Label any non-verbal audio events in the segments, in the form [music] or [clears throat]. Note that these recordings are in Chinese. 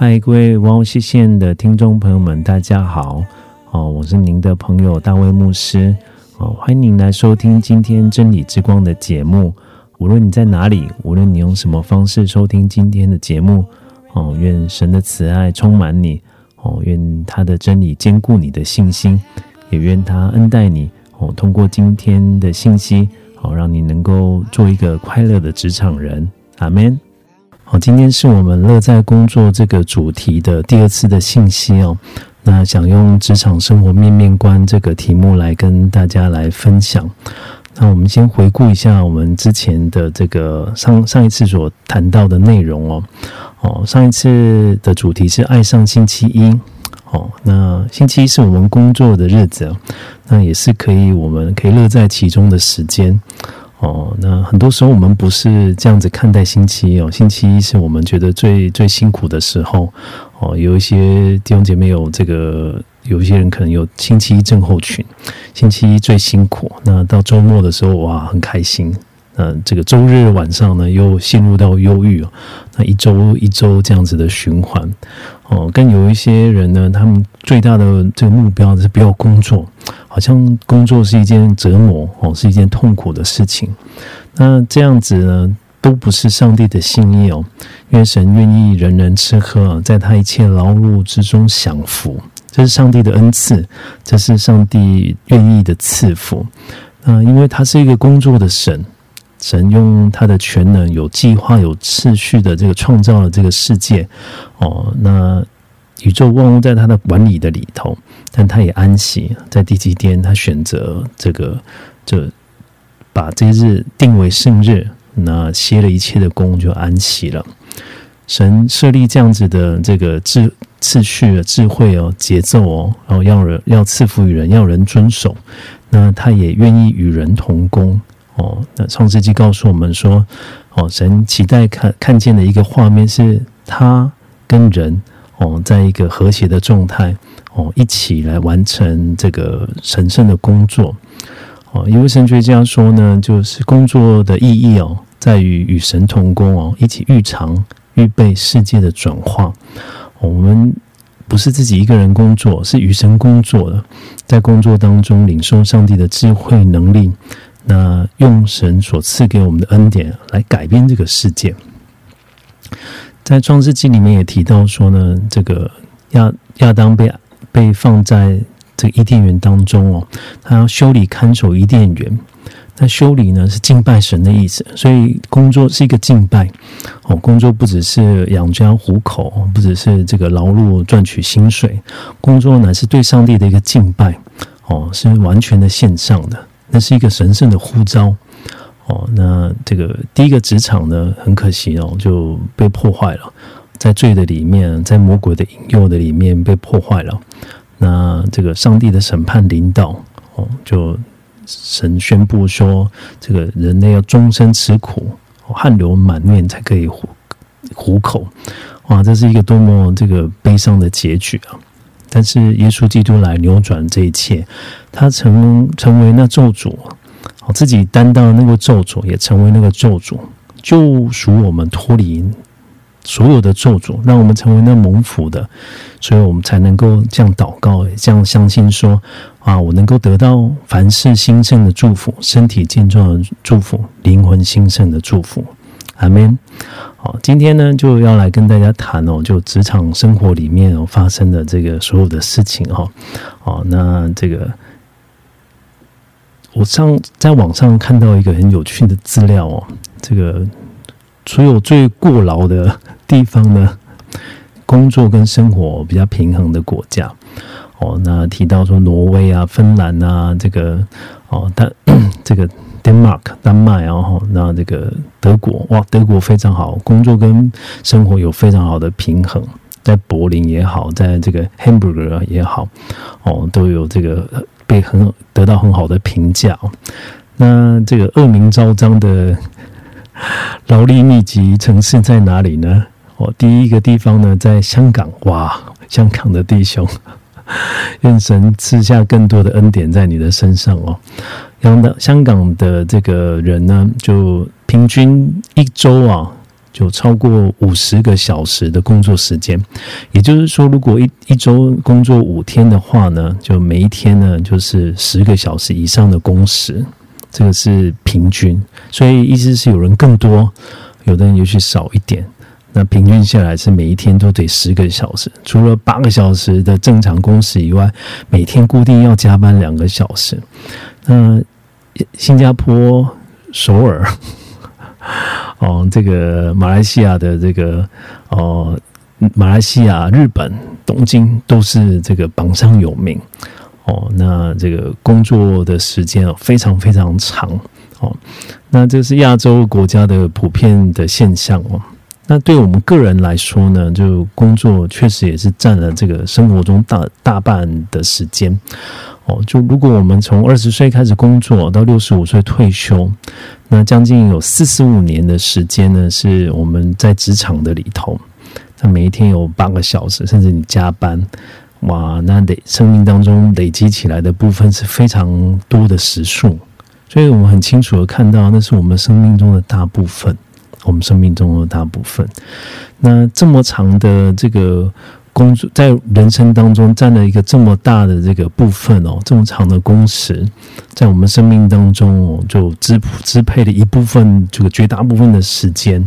嗨，各位王西县的听众朋友们，大家好！哦，我是您的朋友大卫牧师。哦，欢迎您来收听今天真理之光的节目。无论你在哪里，无论你用什么方式收听今天的节目，哦，愿神的慈爱充满你。哦，愿他的真理坚固你的信心，也愿他恩待你。哦，通过今天的信息，哦，让你能够做一个快乐的职场人。阿门。好，今天是我们乐在工作这个主题的第二次的信息哦。那想用职场生活面面观这个题目来跟大家来分享。那我们先回顾一下我们之前的这个上上一次所谈到的内容哦。哦，上一次的主题是爱上星期一。哦，那星期一是我们工作的日子，那也是可以我们可以乐在其中的时间。哦，那很多时候我们不是这样子看待星期一哦，星期一是我们觉得最最辛苦的时候哦。有一些弟兄姐妹有这个，有一些人可能有星期一症候群，星期一最辛苦。那到周末的时候，哇，很开心。嗯，这个周日晚上呢，又陷入到忧郁哦。那一周一周这样子的循环哦，跟有一些人呢，他们最大的这个目标是不要工作，好像工作是一件折磨哦，是一件痛苦的事情。那这样子呢，都不是上帝的心意哦，因为神愿意人人吃喝，在他一切劳碌之中享福，这是上帝的恩赐，这是上帝愿意的赐福。那因为他是一个工作的神。神用他的全能、有计划、有次序的这个创造了这个世界，哦，那宇宙万物在他的管理的里头，但他也安息，在第七天，他选择这个，这把这日定为圣日，那歇了一切的功就安息了。神设立这样子的这个智次序、智慧哦、节奏哦，然后要人要赐福于人，要人遵守，那他也愿意与人同工。哦，那创世纪告诉我们说，哦，神期待看看见的一个画面是他跟人哦，在一个和谐的状态哦，一起来完成这个神圣的工作。哦，一位神学家说呢，就是工作的意义哦，在于与神同工哦，一起预尝预备世界的转化。我们不是自己一个人工作，是与神工作的，在工作当中领受上帝的智慧能力。那用神所赐给我们的恩典来改变这个世界，在创世纪里面也提到说呢，这个亚亚当被被放在这个伊甸园当中哦，他要修理看守伊甸园。那修理呢是敬拜神的意思，所以工作是一个敬拜哦。工作不只是养家糊口，不只是这个劳碌赚取薪水，工作乃是对上帝的一个敬拜哦，是完全的献上的。那是一个神圣的呼召哦。那这个第一个职场呢，很可惜哦，就被破坏了，在罪的里面，在魔鬼的引诱的里面被破坏了。那这个上帝的审判领导哦，就神宣布说，这个人类要终身吃苦，汗流满面才可以糊糊口。哇，这是一个多么这个悲伤的结局啊！但是耶稣基督来扭转这一切，他成成为那咒诅，哦，自己担当那个咒诅，也成为那个咒诅，救赎我们脱离所有的咒诅，让我们成为那蒙福的，所以我们才能够这样祷告，这样相信说啊，我能够得到凡事兴盛的祝福，身体健壮的祝福，灵魂兴盛的祝福，阿门。好，今天呢就要来跟大家谈哦，就职场生活里面发生的这个所有的事情哈。哦，那这个我上在网上看到一个很有趣的资料哦，这个所有最过劳的地方呢，工作跟生活比较平衡的国家哦，那提到说挪威啊、芬兰啊，这个哦，但 [coughs] 这个 Denmark 丹麦啊，哈，那这个德国哇，德国非常好，工作跟生活有非常好的平衡。在柏林也好，在这个 Hamburg 也好，哦，都有这个被很得到很好的评价。那这个恶名昭彰的 [laughs] 劳力密集城市在哪里呢？哦，第一个地方呢，在香港。哇，香港的弟兄，[laughs] 愿神赐下更多的恩典在你的身上哦。香港香港的这个人呢，就平均一周啊。就超过五十个小时的工作时间，也就是说，如果一一周工作五天的话呢，就每一天呢就是十个小时以上的工时，这个是平均。所以意思是有人更多，有的人也许少一点。那平均下来是每一天都得十个小时，除了八个小时的正常工时以外，每天固定要加班两个小时。那新加坡首尔。哦，这个马来西亚的这个哦，马来西亚、日本、东京都是这个榜上有名。哦，那这个工作的时间非常非常长。哦，那这是亚洲国家的普遍的现象哦。那对我们个人来说呢，就工作确实也是占了这个生活中大大半的时间。哦，就如果我们从二十岁开始工作到六十五岁退休，那将近有四十五年的时间呢，是我们在职场的里头。那每一天有八个小时，甚至你加班，哇，那累生命当中累积起来的部分是非常多的时数。所以我们很清楚的看到，那是我们生命中的大部分，我们生命中的大部分。那这么长的这个。工作在人生当中占了一个这么大的这个部分哦，这么长的工时，在我们生命当中哦，就支支配了一部分这个绝大部分的时间。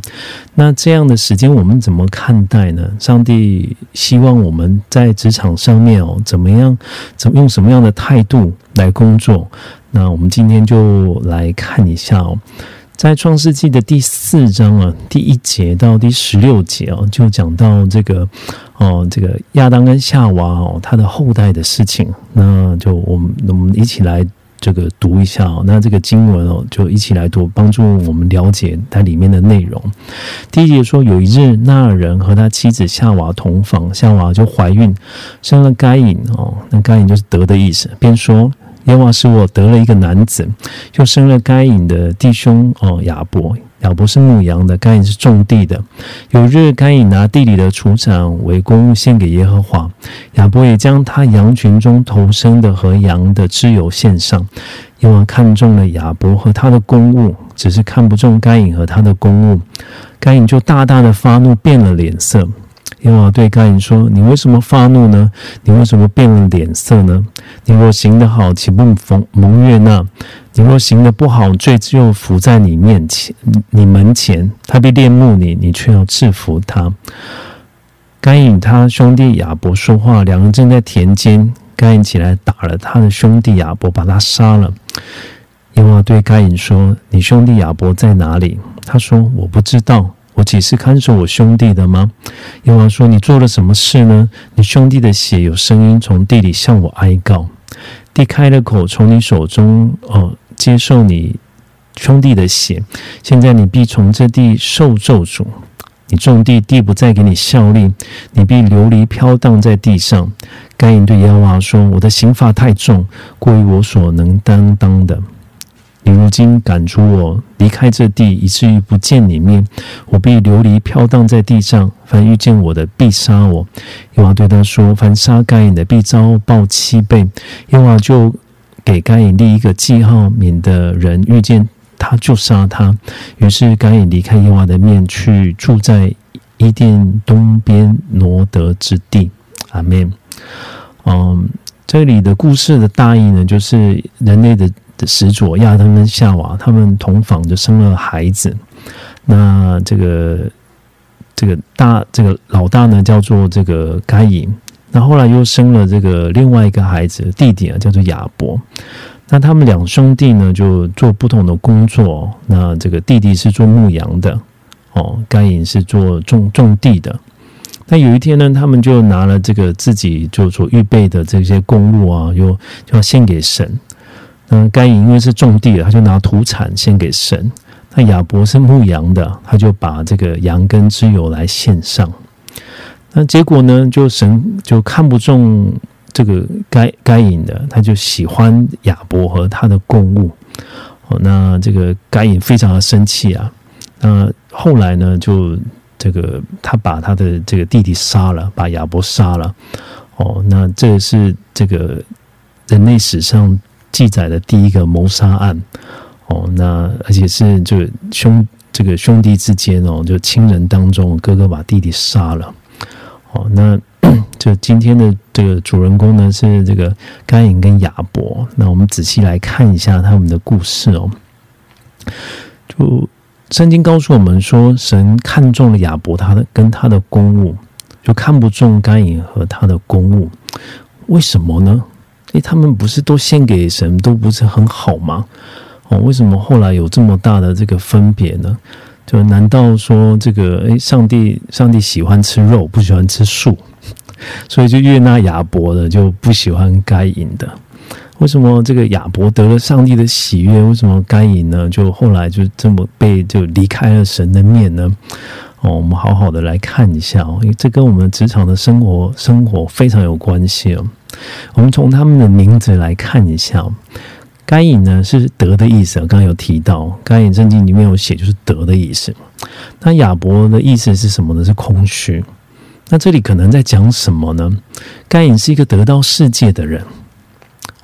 那这样的时间我们怎么看待呢？上帝希望我们在职场上面哦，怎么样，怎么用什么样的态度来工作？那我们今天就来看一下哦。在创世纪的第四章啊，第一节到第十六节哦，就讲到这个哦，这个亚当跟夏娃哦，他的后代的事情。那就我们我们一起来这个读一下哦。那这个经文哦，就一起来读，帮助我们了解它里面的内容。第一节说，有一日，那人和他妻子夏娃同房，夏娃就怀孕，生了该隐哦。那该隐就是德的意思，便说。耶和华使我得了一个男子，又生了该隐的弟兄哦亚伯。亚伯是牧羊的，该隐是种地的。有日，该隐拿地里的土产为公物献给耶和华，亚伯也将他羊群中头生的和羊的脂油献上。耶和看中了亚伯和他的公物，只是看不中该隐和他的公物。该隐就大大的发怒，变了脸色。耶和对该隐说：“你为什么发怒呢？你为什么变了脸色呢？你若行得好，岂不蒙蒙悦纳？你若行得不好，罪就伏在你面前，你门前，他必恋慕你，你却要制服他。”该隐他兄弟亚伯说话，两人正在田间，该隐起来打了他的兄弟亚伯，把他杀了。耶和对该隐说：“你兄弟亚伯在哪里？”他说：“我不知道。”我岂是看守我兄弟的吗？耶和华说：“你做了什么事呢？你兄弟的血有声音从地里向我哀告，地开了口，从你手中哦接受你兄弟的血。现在你必从这地受咒诅，你种地，地不再给你效力，你必流离飘荡在地上。”该隐对耶和华说：“我的刑罚太重，过于我所能担当的。”你如今赶出我离开这地，以至于不见你面，我必流离飘荡在地上。凡遇见我的，必杀我。耶和华对他说：“凡杀该隐的，必遭报七倍。”耶和华就给该隐立一个记号，免得人遇见他就杀他。于是该隐离开耶和华的面，去住在伊甸东边挪得之地。阿门。嗯，这里的故事的大意呢，就是人类的。始祖亚当跟夏娃，他们同房就生了孩子。那这个这个大这个老大呢，叫做这个该隐。那后来又生了这个另外一个孩子弟弟啊，叫做亚伯。那他们两兄弟呢，就做不同的工作。那这个弟弟是做牧羊的，哦，该隐是做种种地的。那有一天呢，他们就拿了这个自己就所预备的这些公物啊，又就要献给神。嗯该隐因为是种地的，他就拿土产献给神。那亚伯是牧羊的，他就把这个羊跟脂油来献上。那结果呢，就神就看不中。这个该该隐的，他就喜欢亚伯和他的供物。哦，那这个该隐非常的生气啊。那后来呢，就这个他把他的这个弟弟杀了，把亚伯杀了。哦，那这是这个人类史上记载的第一个谋杀案。哦，那而且是就兄这个兄弟之间哦，就亲人当中，哥哥把弟弟杀了。哦，那。[clears throat] 就今天的这个主人公呢，是这个该隐跟亚伯。那我们仔细来看一下他们的故事哦。就圣经告诉我们说，神看中了亚伯他的跟他的公物，就看不中该隐和他的公物。为什么呢？诶，他们不是都献给神，都不是很好吗？哦，为什么后来有这么大的这个分别呢？就难道说这个诶，上帝上帝喜欢吃肉，不喜欢吃素？所以就悦纳亚伯的，就不喜欢该隐的。为什么这个亚伯得了上帝的喜悦？为什么该隐呢？就后来就这么被就离开了神的面呢？哦，我们好好的来看一下哦，因为这跟我们职场的生活生活非常有关系哦。我们从他们的名字来看一下，该隐呢是得的意思，刚刚有提到，该隐圣经里面有写，就是得的意思。那亚伯的意思是什么呢？是空虚。那这里可能在讲什么呢？该隐是一个得到世界的人，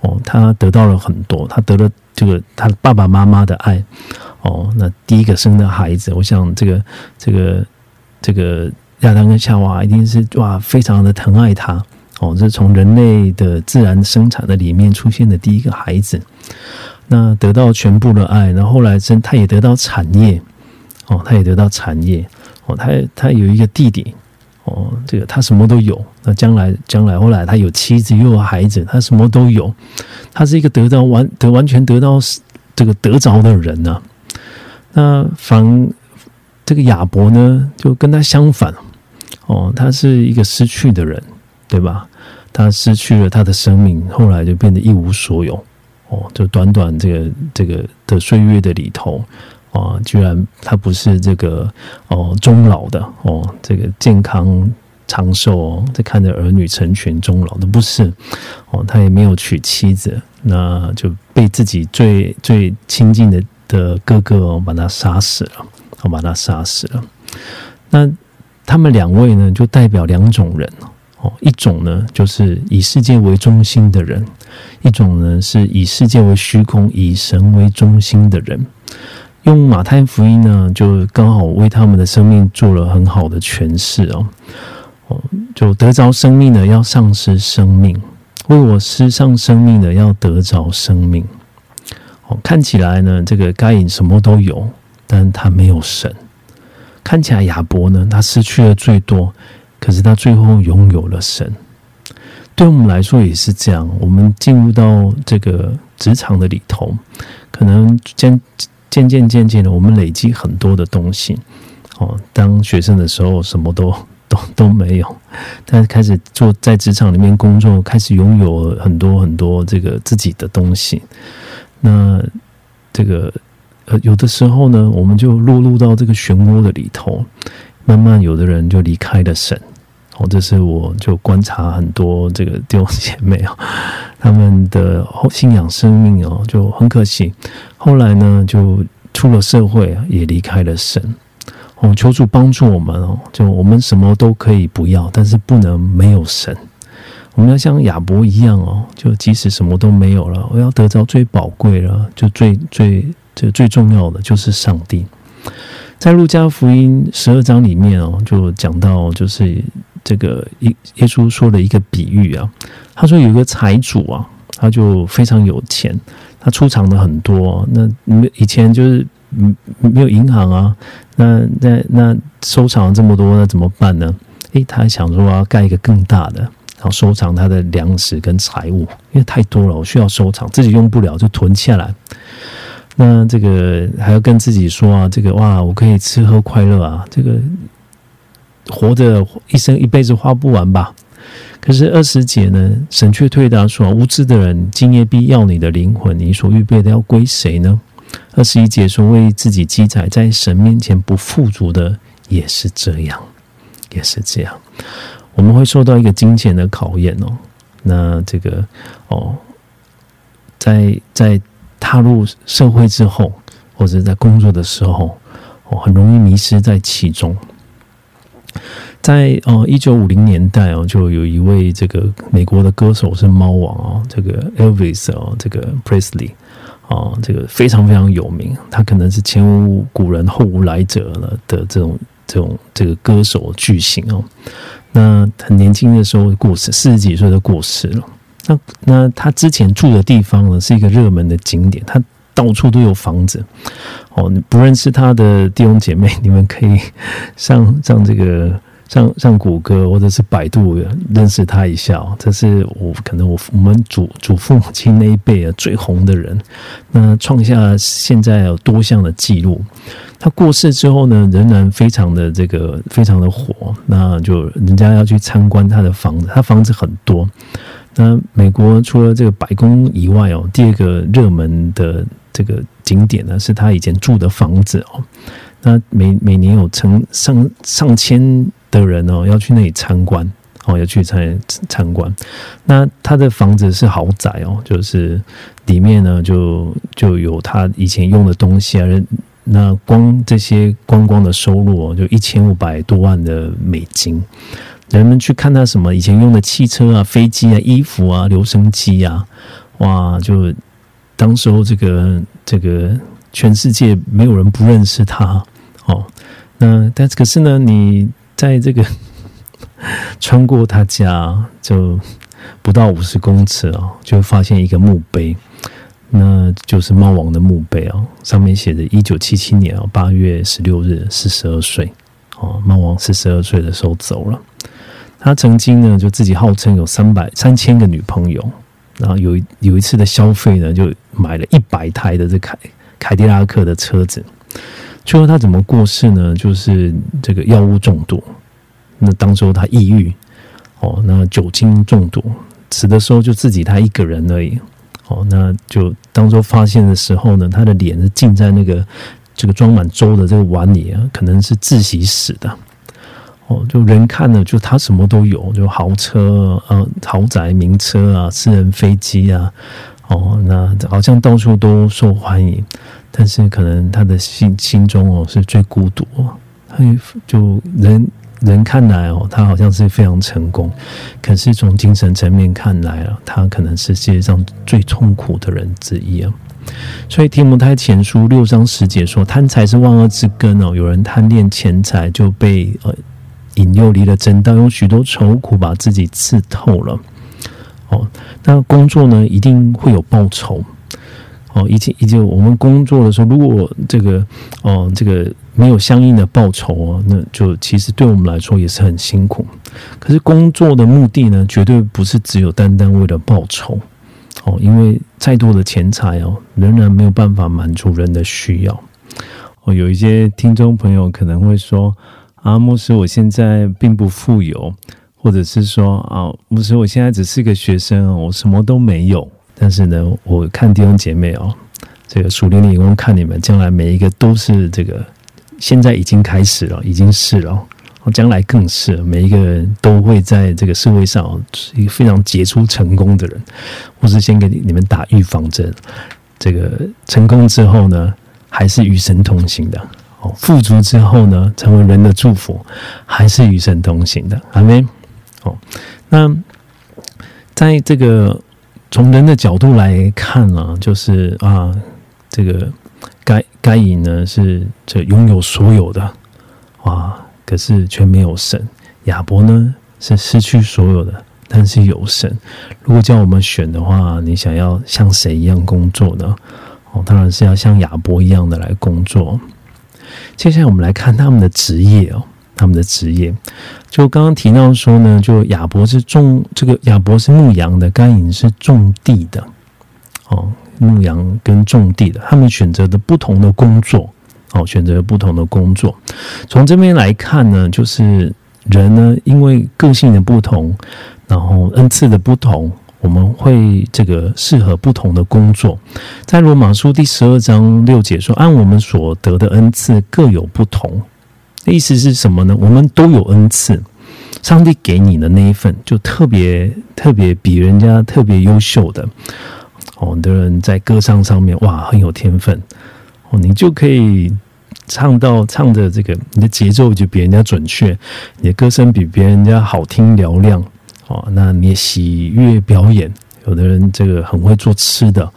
哦，他得到了很多，他得了这个他爸爸妈妈的爱，哦，那第一个生的孩子，我想这个这个这个亚当跟夏娃一定是哇，非常的疼爱他，哦，这是从人类的自然生产的里面出现的第一个孩子，那得到全部的爱，然后来生他也得到产业，哦，他也得到产业，哦，他他有一个弟弟。哦，这个他什么都有。那将来，将来后来他有妻子又有孩子，他什么都有。他是一个得到完得完全得到这个得着的人呢。那反这个亚伯呢，就跟他相反。哦，他是一个失去的人，对吧？他失去了他的生命，后来就变得一无所有。哦，就短短这个这个的岁月的里头。啊，居然他不是这个哦，终老的哦，这个健康长寿哦，在看着儿女成群终老的不是哦，他也没有娶妻子，那就被自己最最亲近的的哥哥哦把他杀死了，哦把他杀死了。那他们两位呢，就代表两种人哦，一种呢就是以世界为中心的人，一种呢是以世界为虚空、以神为中心的人。用马太福音呢，就刚好为他们的生命做了很好的诠释哦。哦，就得着生命的要丧失生命，为我失上生命的要得着生命。看起来呢，这个该隐什么都有，但他没有神。看起来亚伯呢，他失去了最多，可是他最后拥有了神。对我们来说也是这样。我们进入到这个职场的里头，可能渐。渐渐渐渐的，我们累积很多的东西。哦，当学生的时候，什么都都都没有，但是开始做在职场里面工作，开始拥有很多很多这个自己的东西。那这个呃，有的时候呢，我们就落入到这个漩涡的里头，慢慢有的人就离开了神。哦，这是我就观察很多这个弟兄姐妹啊，他们的信仰生命哦，就很可惜。后来呢，就出了社会，也离开了神。哦，求主帮助我们哦，就我们什么都可以不要，但是不能没有神。我们要像亚伯一样哦，就即使什么都没有了，我要得到最宝贵了，就最最这最重要的就是上帝。在路加福音十二章里面哦，就讲到就是。这个耶耶稣说了一个比喻啊，他说有一个财主啊，他就非常有钱，他出场的很多。那以前就是嗯没有银行啊，那那那收藏了这么多，那怎么办呢？诶，他想说要盖一个更大的，然后收藏他的粮食跟财物，因为太多了，我需要收藏，自己用不了就囤下来。那这个还要跟自己说啊，这个哇，我可以吃喝快乐啊，这个活着一生一辈子花不完吧。可是二十节呢，神却推答说：无知的人，今夜必要你的灵魂，你所预备的要归谁呢？二十一节说：为自己积财，在神面前不富足的，也是这样，也是这样。我们会受到一个金钱的考验哦。那这个哦，在在踏入社会之后，或者在工作的时候，哦，很容易迷失在其中。在哦，一九五零年代哦，就有一位这个美国的歌手是猫王哦，这个 Elvis 哦，这个 Presley 哦，这个非常非常有名。他可能是前无古人后无来者了的这种这种这个歌手巨星哦。那很年轻的时候过世，四十几岁就过世了。那那他之前住的地方呢，是一个热门的景点，他到处都有房子。哦，你不认识他的弟兄姐妹，你们可以上 [laughs] 上这个。上上谷歌或者是百度认识他一下，这是我可能我我们祖祖父母亲那一辈啊最红的人，那创下现在有多项的记录。他过世之后呢，仍然非常的这个非常的火，那就人家要去参观他的房子，他房子很多。那美国除了这个白宫以外哦，第二个热门的这个景点呢，是他以前住的房子哦。那每每年有成上上千。的人哦，要去那里参观哦，要去参参观。那他的房子是豪宅哦，就是里面呢就就有他以前用的东西啊。那光这些观光的收入哦，就一千五百多万的美金。人们去看他什么以前用的汽车啊、飞机啊、衣服啊、留声机啊，哇！就当时候这个这个全世界没有人不认识他哦。那但可是呢，你。在这个 [laughs] 穿过他家就不到五十公尺哦，就发现一个墓碑，那就是猫王的墓碑哦，上面写着一九七七年哦八月十六日四十二岁哦，猫王四十二岁的时候走了。他曾经呢就自己号称有三百三千个女朋友，然后有有一次的消费呢就买了一百台的这凯凯迪拉克的车子。最后他怎么过世呢？就是这个药物中毒。那当时候他抑郁，哦，那酒精中毒，死的时候就自己他一个人而已。哦，那就当初发现的时候呢，他的脸是浸在那个这个装满粥的这个碗里啊，可能是窒息死的。哦，就人看了，就他什么都有，就豪车啊、豪宅、名车啊、私人飞机啊。哦，那好像到处都受欢迎。但是可能他的心心中哦是最孤独，他就人人看来哦，他好像是非常成功，可是从精神层面看来啊，他可能是世界上最痛苦的人之一啊。所以提摩太前书六章十节说，贪财是万恶之根哦。有人贪恋钱财，就被呃引诱离了真道，用许多愁苦把自己刺透了。哦，那工作呢，一定会有报酬。哦，以前以前我们工作的时候，如果这个哦这个没有相应的报酬哦，那就其实对我们来说也是很辛苦。可是工作的目的呢，绝对不是只有单单为了报酬哦，因为再多的钱财哦，仍然没有办法满足人的需要。哦，有一些听众朋友可能会说啊，牧师，我现在并不富有，或者是说啊，牧师，我现在只是个学生哦，我什么都没有。但是呢，我看弟兄姐妹哦，这个属灵的眼光看你们，将来每一个都是这个，现在已经开始了，已经是了，将来更是每一个人都会在这个社会上是一个非常杰出成功的人。我是先给你们打预防针，这个成功之后呢，还是与神同行的哦；富足之后呢，成为人的祝福，还是与神同行的。还没。哦，那在这个。从人的角度来看啊，就是啊，这个该该隐呢是这拥有所有的，哇，可是却没有神。亚伯呢是失去所有的，但是有神。如果叫我们选的话，你想要像谁一样工作呢？哦，当然是要像亚伯一样的来工作。接下来我们来看他们的职业哦。他们的职业。就刚刚提到说呢，就亚伯是种这个亚伯是牧羊的，该隐是种地的。哦，牧羊跟种地的，他们选择的不同的工作，哦，选择不同的工作。从这边来看呢，就是人呢，因为个性的不同，然后恩赐的不同，我们会这个适合不同的工作。在罗马书第十二章六节说：“按我们所得的恩赐各有不同。”意思是什么呢？我们都有恩赐，上帝给你的那一份，就特别特别比人家特别优秀的。哦，很多人在歌唱上面哇很有天分哦，你就可以唱到唱的这个，你的节奏就比人家准确，你的歌声比别人家好听嘹亮哦。那你也喜悦表演，有的人这个很会做吃的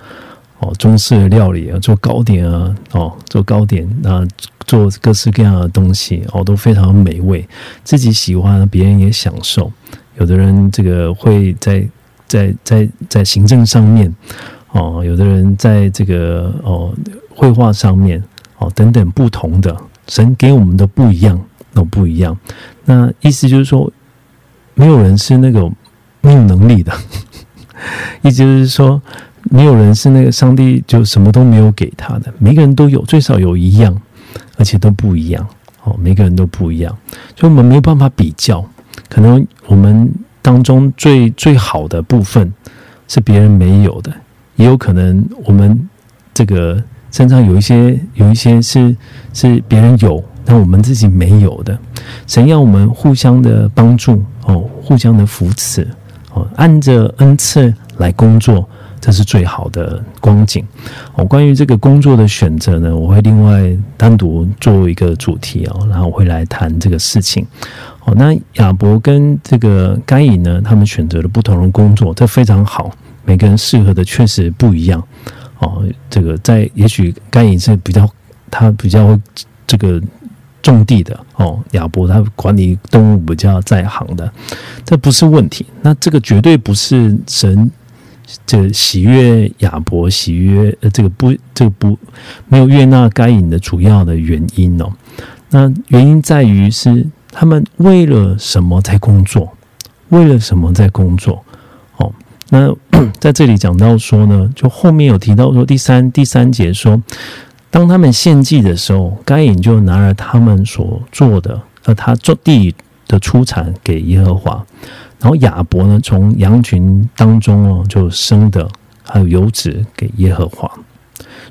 哦，中式的料理啊，做糕点啊哦，做糕点那做各式各样的东西哦，都非常美味，自己喜欢，别人也享受。有的人这个会在。在在在行政上面，哦，有的人在这个哦绘画上面，哦等等不同的神给我们的不一样，都不一样。那意思就是说，没有人是那个没有能力的，[laughs] 意思就是说，没有人是那个上帝就什么都没有给他的，每个人都有，最少有一样，而且都不一样。哦，每个人都不一样，所以我们没有办法比较，可能我们。当中最最好的部分是别人没有的，也有可能我们这个身上有一些有一些是是别人有，但我们自己没有的。神要我们互相的帮助哦，互相的扶持哦，按着恩赐来工作，这是最好的光景。哦，关于这个工作的选择呢，我会另外单独做一个主题哦，然后我会来谈这个事情。哦，那亚伯跟这个该隐呢，他们选择了不同的工作，这非常好。每个人适合的确实不一样。哦，这个在也许该隐是比较他比较这个种地的哦，亚伯他管理动物比较在行的，这不是问题。那这个绝对不是神这喜悦亚伯喜悦呃这个不这个不没有悦纳该隐的主要的原因哦。那原因在于是。他们为了什么在工作？为了什么在工作？哦，那在这里讲到说呢，就后面有提到说，第三第三节说，当他们献祭的时候，该隐就拿了他们所做的，呃，他做地的出产给耶和华，然后亚伯呢，从羊群当中哦，就生的还有油脂给耶和华。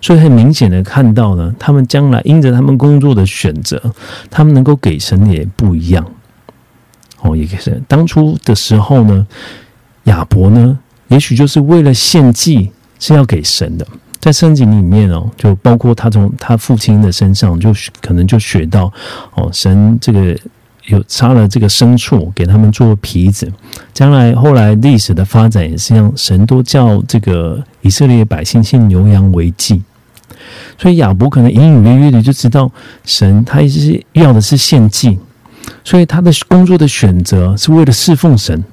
所以很明显的看到呢，他们将来因着他们工作的选择，他们能够给神也不一样。哦，也是当初的时候呢，亚伯呢，也许就是为了献祭是要给神的，在圣经里面哦，就包括他从他父亲的身上，就可能就学到哦，神这个。有杀了这个牲畜，给他们做皮子。将来后来历史的发展也是让神都叫这个以色列百姓信牛羊为祭。所以亚伯可能隐隐约约的就知道，神他一直要的是献祭，所以他的工作的选择是为了侍奉神。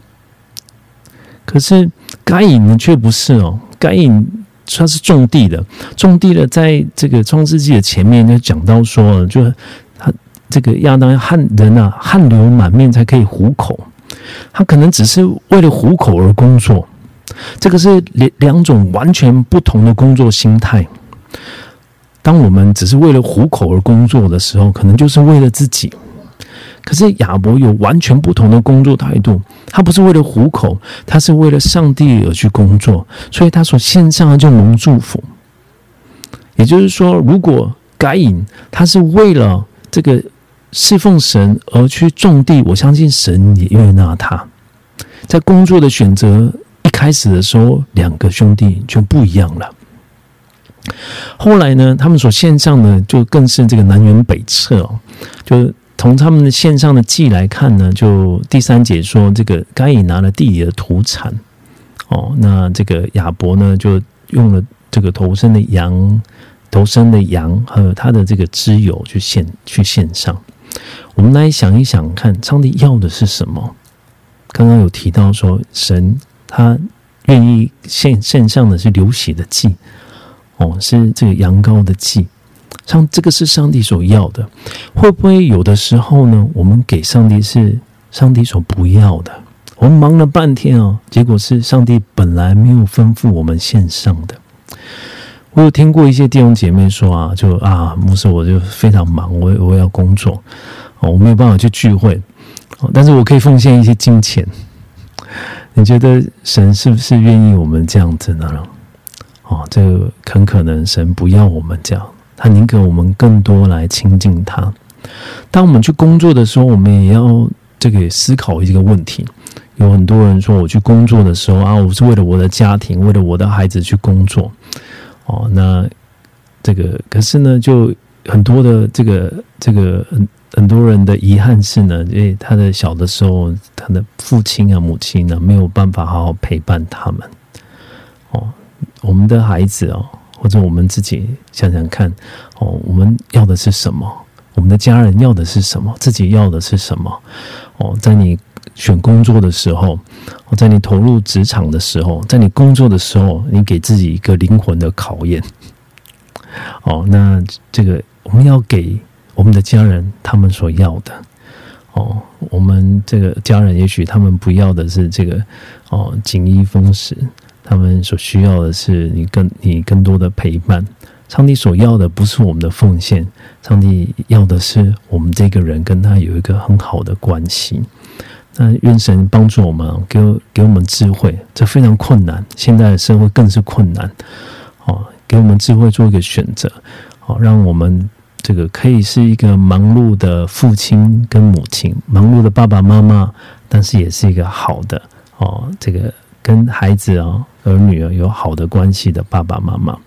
可是该隐呢却不是哦，该隐他是种地的，种地的，在这个创世纪的前面就讲到说，就。这个亚当汗人啊，汗流满面才可以糊口。他可能只是为了糊口而工作，这个是两两种完全不同的工作心态。当我们只是为了糊口而工作的时候，可能就是为了自己。可是亚伯有完全不同的工作态度，他不是为了糊口，他是为了上帝而去工作，所以他所献上的就蒙祝福。也就是说，如果该隐他是为了这个。侍奉神而去种地，我相信神也悦纳他。在工作的选择一开始的时候，两个兄弟就不一样了。后来呢，他们所献上的就更是这个南辕北辙哦。就从他们的献上的祭来看呢，就第三节说，这个该隐拿了地里的土产哦，那这个亚伯呢，就用了这个头生的羊、头生的羊和他的这个脂油去献去献上。我们来想一想，看上帝要的是什么？刚刚有提到说，神他愿意献献上的是流血的祭，哦，是这个羊羔的祭。像这个是上帝所要的，会不会有的时候呢？我们给上帝是上帝所不要的。我们忙了半天哦，结果是上帝本来没有吩咐我们献上的。我有听过一些弟兄姐妹说啊，就啊，牧师我就非常忙，我我要工作，我没有办法去聚会，但是我可以奉献一些金钱。你觉得神是不是愿意我们这样子呢？哦，这个很可能神不要我们这样，他宁可我们更多来亲近他。当我们去工作的时候，我们也要这个思考一个问题。有很多人说，我去工作的时候啊，我是为了我的家庭，为了我的孩子去工作。哦，那这个可是呢，就很多的这个这个很很多人的遗憾是呢，因为他的小的时候，他的父亲啊母亲呢没有办法好好陪伴他们。哦，我们的孩子哦，或者我们自己想想看，哦，我们要的是什么？我们的家人要的是什么？自己要的是什么？哦，在你。选工作的时候，在你投入职场的时候，在你工作的时候，你给自己一个灵魂的考验。哦，那这个我们要给我们的家人他们所要的。哦，我们这个家人也许他们不要的是这个哦锦衣风食，他们所需要的是你更你更多的陪伴。上帝所要的不是我们的奉献，上帝要的是我们这个人跟他有一个很好的关系。那愿神帮助我们，给给我们智慧，这非常困难。现在的社会更是困难，哦，给我们智慧做一个选择，哦，让我们这个可以是一个忙碌的父亲跟母亲，忙碌的爸爸妈妈，但是也是一个好的哦，这个跟孩子啊儿女啊有好的关系的爸爸妈妈。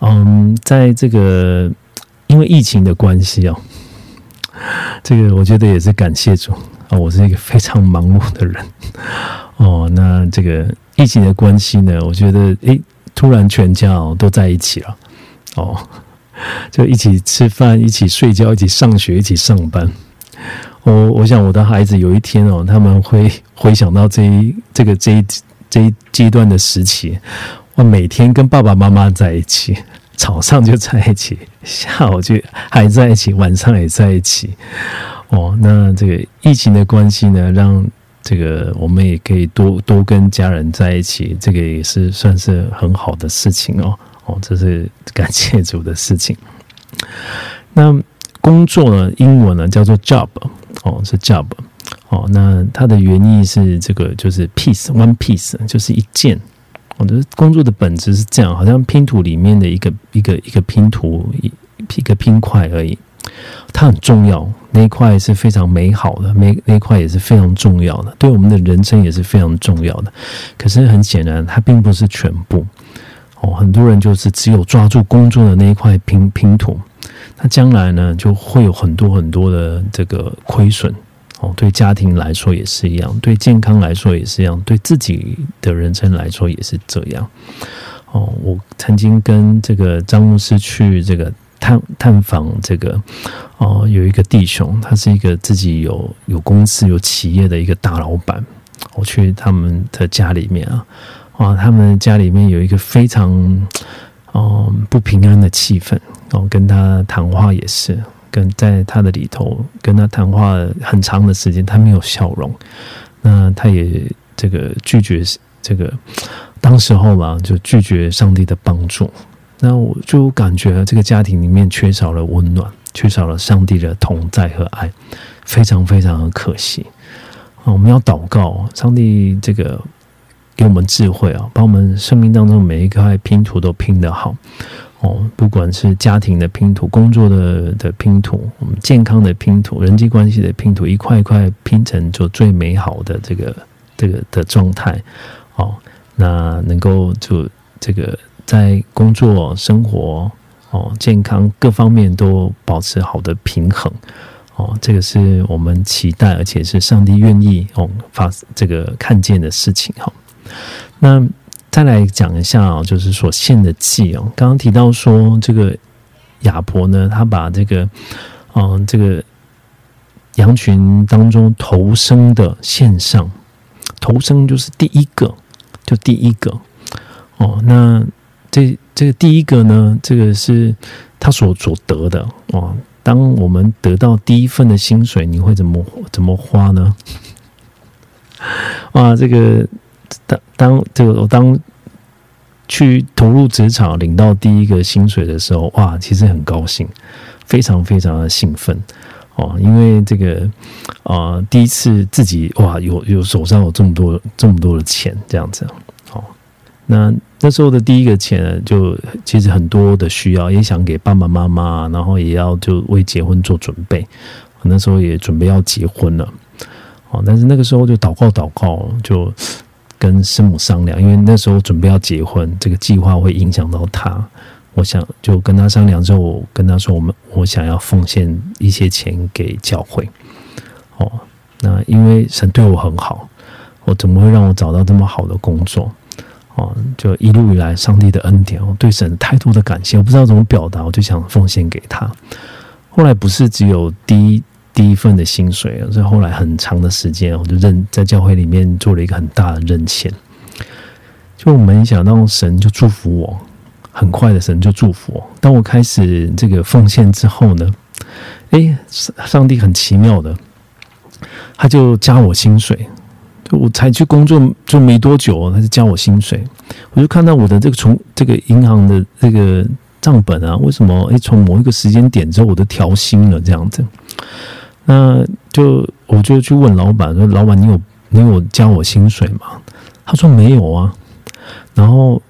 嗯，在这个因为疫情的关系哦，这个我觉得也是感谢主。啊，我是一个非常忙碌的人哦。那这个疫情的关系呢，我觉得诶，突然全家哦都在一起了哦，就一起吃饭，一起睡觉，一起上学，一起上班。我我想我的孩子有一天哦，他们会回想到这一这个这一这一阶段的时期，我每天跟爸爸妈妈在一起，早上就在一起，下午就还在一起，晚上也在一起。哦，那这个疫情的关系呢，让这个我们也可以多多跟家人在一起，这个也是算是很好的事情哦。哦，这是感谢主的事情。那工作呢，英文呢叫做 job，哦是 job，哦那它的原意是这个就是 piece，one piece 就是一件。我的工作的本质是这样，好像拼图里面的一个一个一个拼图一一个拼块而已。它很重要，那一块是非常美好的，那那一块也是非常重要的，对我们的人生也是非常重要的。可是很显然，它并不是全部哦。很多人就是只有抓住工作的那一块拼拼图，那将来呢就会有很多很多的这个亏损哦。对家庭来说也是一样，对健康来说也是一样，对自己的人生来说也是这样哦。我曾经跟这个张牧师去这个。探探访这个哦，有一个弟兄，他是一个自己有有公司有企业的一个大老板。我去他们的家里面啊，啊，他们家里面有一个非常哦不平安的气氛。哦，跟他谈话也是，跟在他的里头跟他谈话很长的时间，他没有笑容。那他也这个拒绝这个，当时候吧，就拒绝上帝的帮助。那我就感觉这个家庭里面缺少了温暖，缺少了上帝的同在和爱，非常非常的可惜啊！我们要祷告，上帝这个给我们智慧啊，把我们生命当中每一块拼图都拼得好哦。不管是家庭的拼图、工作的的拼图、我们健康的拼图、人际关系的拼图，一块一块拼成就最美好的这个这个的状态哦。那能够就这个。在工作、生活、哦、健康各方面都保持好的平衡，哦，这个是我们期待，而且是上帝愿意哦发这个看见的事情哈。那再来讲一下，就是所献的祭哦。刚刚提到说，这个亚伯呢，他把这个嗯，这个羊群当中头生的献上，头生就是第一个，就第一个哦，那。这这个第一个呢，这个是他所所得的哦。当我们得到第一份的薪水，你会怎么怎么花呢？哇，[laughs] 这个当当这个我当去投入职场领到第一个薪水的时候，哇，其实很高兴，非常非常的兴奋哦，因为这个啊，第一次自己哇，有有手上有这么多这么多的钱，这样子，那那时候的第一个钱，就其实很多的需要，也想给爸爸妈妈，然后也要就为结婚做准备，那时候也准备要结婚了。哦，但是那个时候就祷告祷告，就跟师母商量，因为那时候准备要结婚，这个计划会影响到他。我想就跟他商量之后，我跟他说，我们我想要奉献一些钱给教会。哦，那因为神对我很好，我怎么会让我找到这么好的工作？哦，就一路以来上帝的恩典，我对神太多的感谢，我不知道怎么表达，我就想奉献给他。后来不是只有第一。第一份的薪水，所以后来很长的时间，我就认在教会里面做了一个很大的认钱。就我没想到神就祝福我，很快的神就祝福我。当我开始这个奉献之后呢，哎，上帝很奇妙的，他就加我薪水。我才去工作就没多久，他就加我薪水。我就看到我的这个从这个银行的这个账本啊，为什么哎从某一个时间点之后我都调薪了这样子？那就我就去问老板说：“老板，你有你有加我薪水吗？”他说：“没有啊。”然后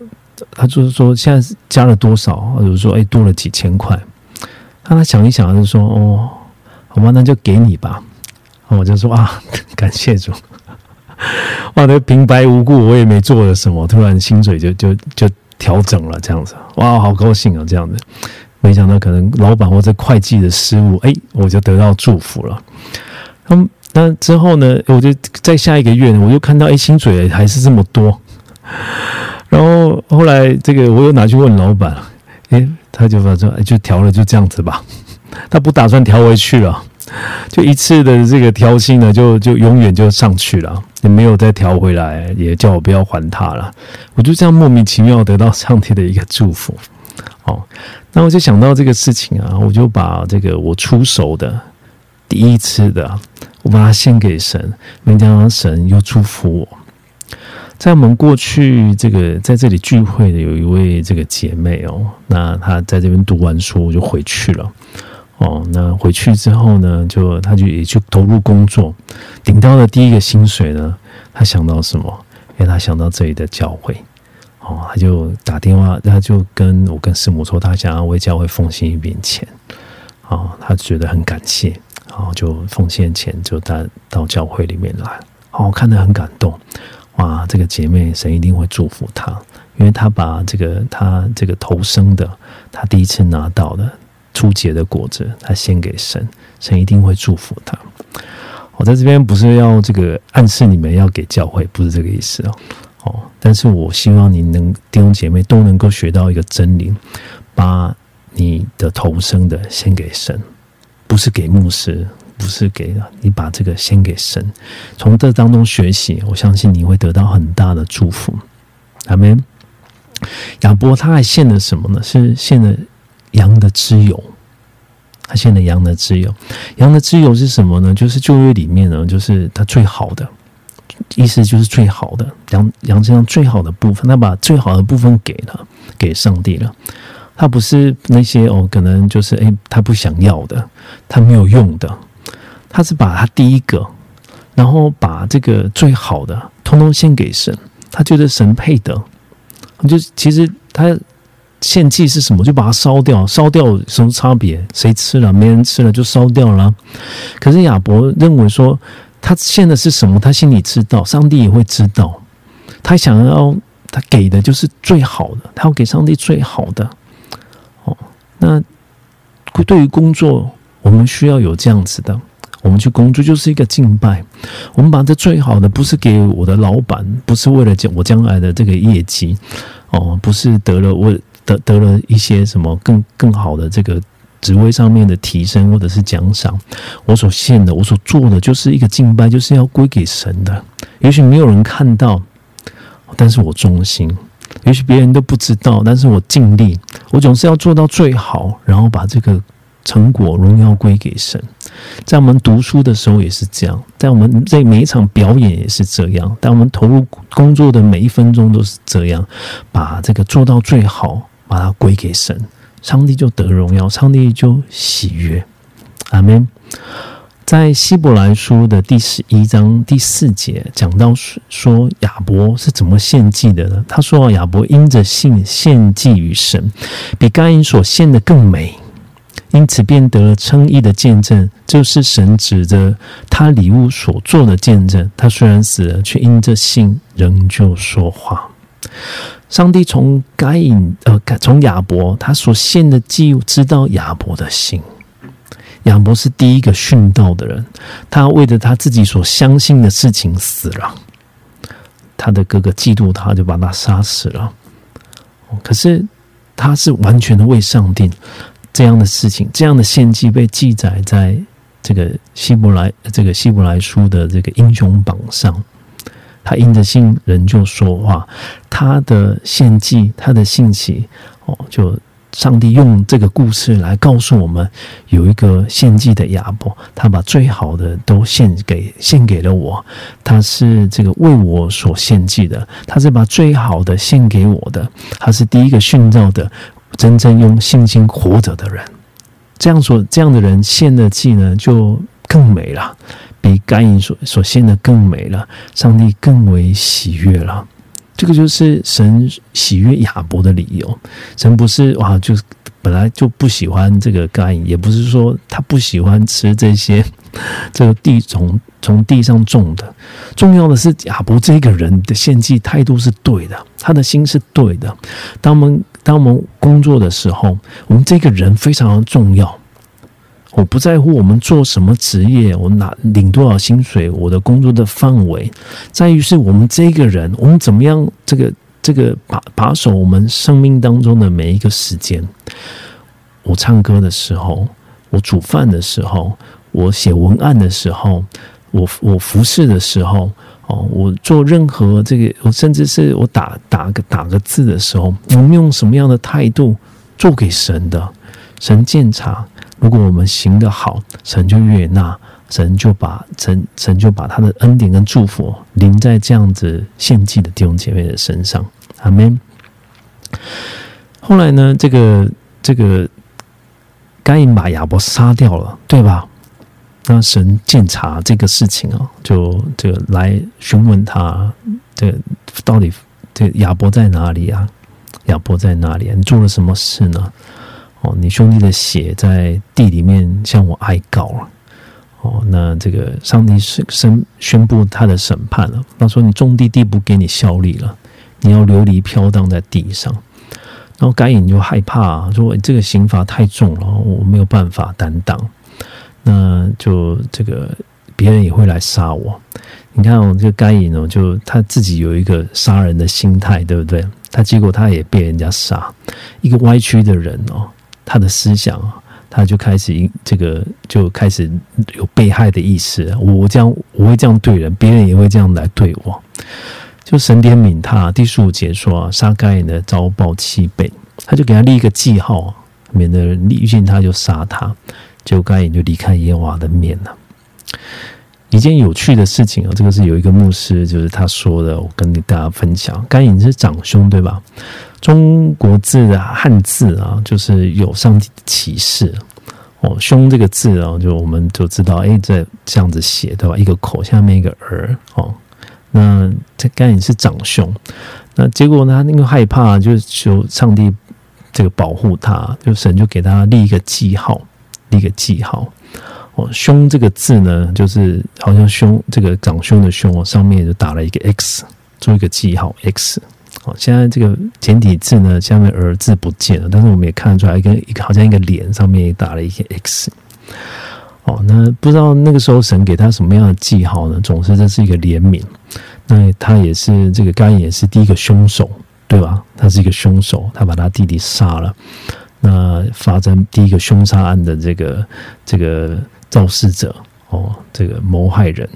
他就是说：“现在加了多少？”或者说：“哎，多了几千块。”那他想一想，就说：“哦，好吧，那就给你吧。”我就说：“啊，[laughs] 感谢主！” [laughs] 哇，那平白无故我也没做了什么，突然薪水就就就调整了，这样子，哇，好高兴啊，这样子。没想到可能老板或者会计的失误，哎，我就得到祝福了。那那之后呢，我就在下一个月呢，我又看到哎，薪水还是这么多。然后后来这个我又拿去问老板，哎，他就说哎，就调了，就这样子吧。[laughs] 他不打算调回去了，[laughs] 就一次的这个调薪呢，就就永远就上去了，也没有再调回来，也叫我不要还他了。我就这样莫名其妙得到上帝的一个祝福。哦，那我就想到这个事情啊，我就把这个我出手的第一次的，我把它献给神，没想到神又祝福我。在我们过去这个在这里聚会的有一位这个姐妹哦，那她在这边读完书我就回去了。哦，那回去之后呢，就她就也去投入工作，领到了第一个薪水呢，她想到什么？因为她想到这里的教会。哦，他就打电话，他就跟我跟师母说，他想要为教会奉献一笔钱。哦，他觉得很感谢，然后就奉献钱，就带到教会里面来。哦，看得很感动。哇，这个姐妹，神一定会祝福她，因为她把这个她这个投生的，她第一次拿到的初结的果子，他献给神，神一定会祝福他。我在这边不是要这个暗示你们要给教会，不是这个意思哦。哦，但是我希望你能弟兄姐妹都能够学到一个真理，把你的投生的献给神，不是给牧师，不是给你把这个献给神，从这当中学习，我相信你会得到很大的祝福。阿门。亚伯他还献了什么呢？是献了羊的脂油，他献了羊的脂油。羊的脂油是什么呢？就是旧约里面呢，就是它最好的。意思就是最好的羊羊身上最好的部分，他把最好的部分给了给上帝了。他不是那些哦，可能就是诶，他不想要的，他没有用的。他是把他第一个，然后把这个最好的通通献给神。他觉得神配得，就其实他献祭是什么？就把它烧掉，烧掉什么差别？谁吃了？没人吃了就烧掉了。可是亚伯认为说。他献的是什么？他心里知道，上帝也会知道。他想要他给的就是最好的，他要给上帝最好的。哦，那对于工作，我们需要有这样子的。我们去工作就是一个敬拜。我们把这最好的，不是给我的老板，不是为了将我将来的这个业绩，哦，不是得了我得得了一些什么更更好的这个。职位上面的提升或者是奖赏，我所献的，我所做的，就是一个敬拜，就是要归给神的。也许没有人看到，但是我忠心。也许别人都不知道，但是我尽力，我总是要做到最好，然后把这个成果荣耀归给神。在我们读书的时候也是这样，在我们在每一场表演也是这样，在我们投入工作的每一分钟都是这样，把这个做到最好，把它归给神，上帝就得荣耀，上帝就喜悦。阿门。在希伯来书的第十一章第四节讲到说亚伯是怎么献祭的呢？他说亚伯因着信献祭于神，比该隐所献的更美，因此便得了称义的见证，就是神指着他礼物所做的见证。他虽然死了，却因着信仍旧说话。上帝从该隐呃从亚伯他所献的祭知道亚伯的心。亚伯是第一个殉道的人，他为着他自己所相信的事情死了。他的哥哥嫉妒他，就把他杀死了。可是他是完全的为上帝这样的事情，这样的献祭被记载在这个希伯来这个希伯来书的这个英雄榜上。他因着信人就说话，他的献祭，他的信息，哦，就。上帝用这个故事来告诉我们，有一个献祭的亚伯，他把最好的都献给献给了我，他是这个为我所献祭的，他是把最好的献给我的，他是第一个殉道的，真正用信心活着的人。这样说，这样的人献的祭呢，就更美了，比该隐所所献的更美了，上帝更为喜悦了。这个就是神喜悦亚伯的理由。神不是哇，就是本来就不喜欢这个该隐，也不是说他不喜欢吃这些这个地从从地上种的。重要的是亚伯这个人的献祭态度是对的，他的心是对的。当我们当我们工作的时候，我们这个人非常重要。我不在乎我们做什么职业，我拿领多少薪水，我的工作的范围，在于是我们这个人，我们怎么样这个这个把把守我们生命当中的每一个时间。我唱歌的时候，我煮饭的时候，我写文案的时候，我我服侍的时候，哦，我做任何这个，我甚至是我打打个打个字的时候，我们用什么样的态度做给神的？神鉴察。如果我们行得好，神就悦纳，神就把神神就把他的恩典跟祝福临在这样子献祭的弟兄姐妹的身上。阿门。后来呢，这个这个该隐把亚伯杀掉了，对吧？那神鉴察这个事情啊，就这个来询问他，这到底这亚伯在哪里啊？亚伯在哪里？你做了什么事呢？哦，你兄弟的血在地里面向我哀告了。哦，那这个上帝是宣宣布他的审判了。他说：“你种地，地不给你效力了，你要流离飘荡在地上。”然后该隐就害怕，说：“这个刑罚太重了，我没有办法担当。”那就这个别人也会来杀我。你看，我这个该隐哦，就他自己有一个杀人的心态，对不对？他结果他也被人家杀，一个歪曲的人哦。他的思想啊，他就开始这个就开始有被害的意识。我这样我会这样对人，别人也会这样来对我。就神典悯他第十五节说啊，杀该隐的遭报七倍，他就给他立一个记号，免得遇见他就杀他，就该隐就离开耶和华的面了。一件有趣的事情啊，这个是有一个牧师，就是他说的，我跟大家分享。该隐是长兄，对吧？中国字啊汉字啊，就是有上帝启示哦。兄这个字啊，就我们就知道，哎，这这样子写对吧？一个口下面一个儿哦。那这该隐是长兄，那结果呢？他因为害怕，就求上帝这个保护他，就神就给他立一个记号，立一个记号。哦，兄这个字呢，就是好像兄这个长兄的兄哦，上面就打了一个 X，做一个记号 X。哦，现在这个简体字呢，下面儿字不见了，但是我们也看得出来，一个一个好像一个脸上面也打了一个 X。哦，那不知道那个时候神给他什么样的记号呢？总是这是一个怜悯。那他也是这个该隐也是第一个凶手，对吧？他是一个凶手，他把他弟弟杀了。那发生第一个凶杀案的这个这个。肇事者哦，这个谋害人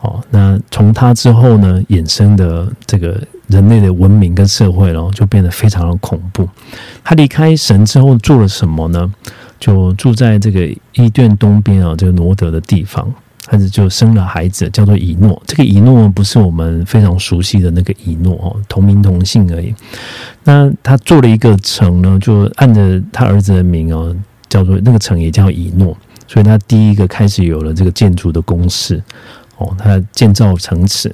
哦，那从他之后呢，衍生的这个人类的文明跟社会咯，就变得非常的恐怖。他离开神之后做了什么呢？就住在这个伊甸东边啊，这个挪德的地方，开始就生了孩子，叫做以诺。这个以诺不是我们非常熟悉的那个以诺哦，同名同姓而已。那他做了一个城呢，就按着他儿子的名哦，叫做那个城也叫以诺，所以他第一个开始有了这个建筑的公式哦，他建造城池，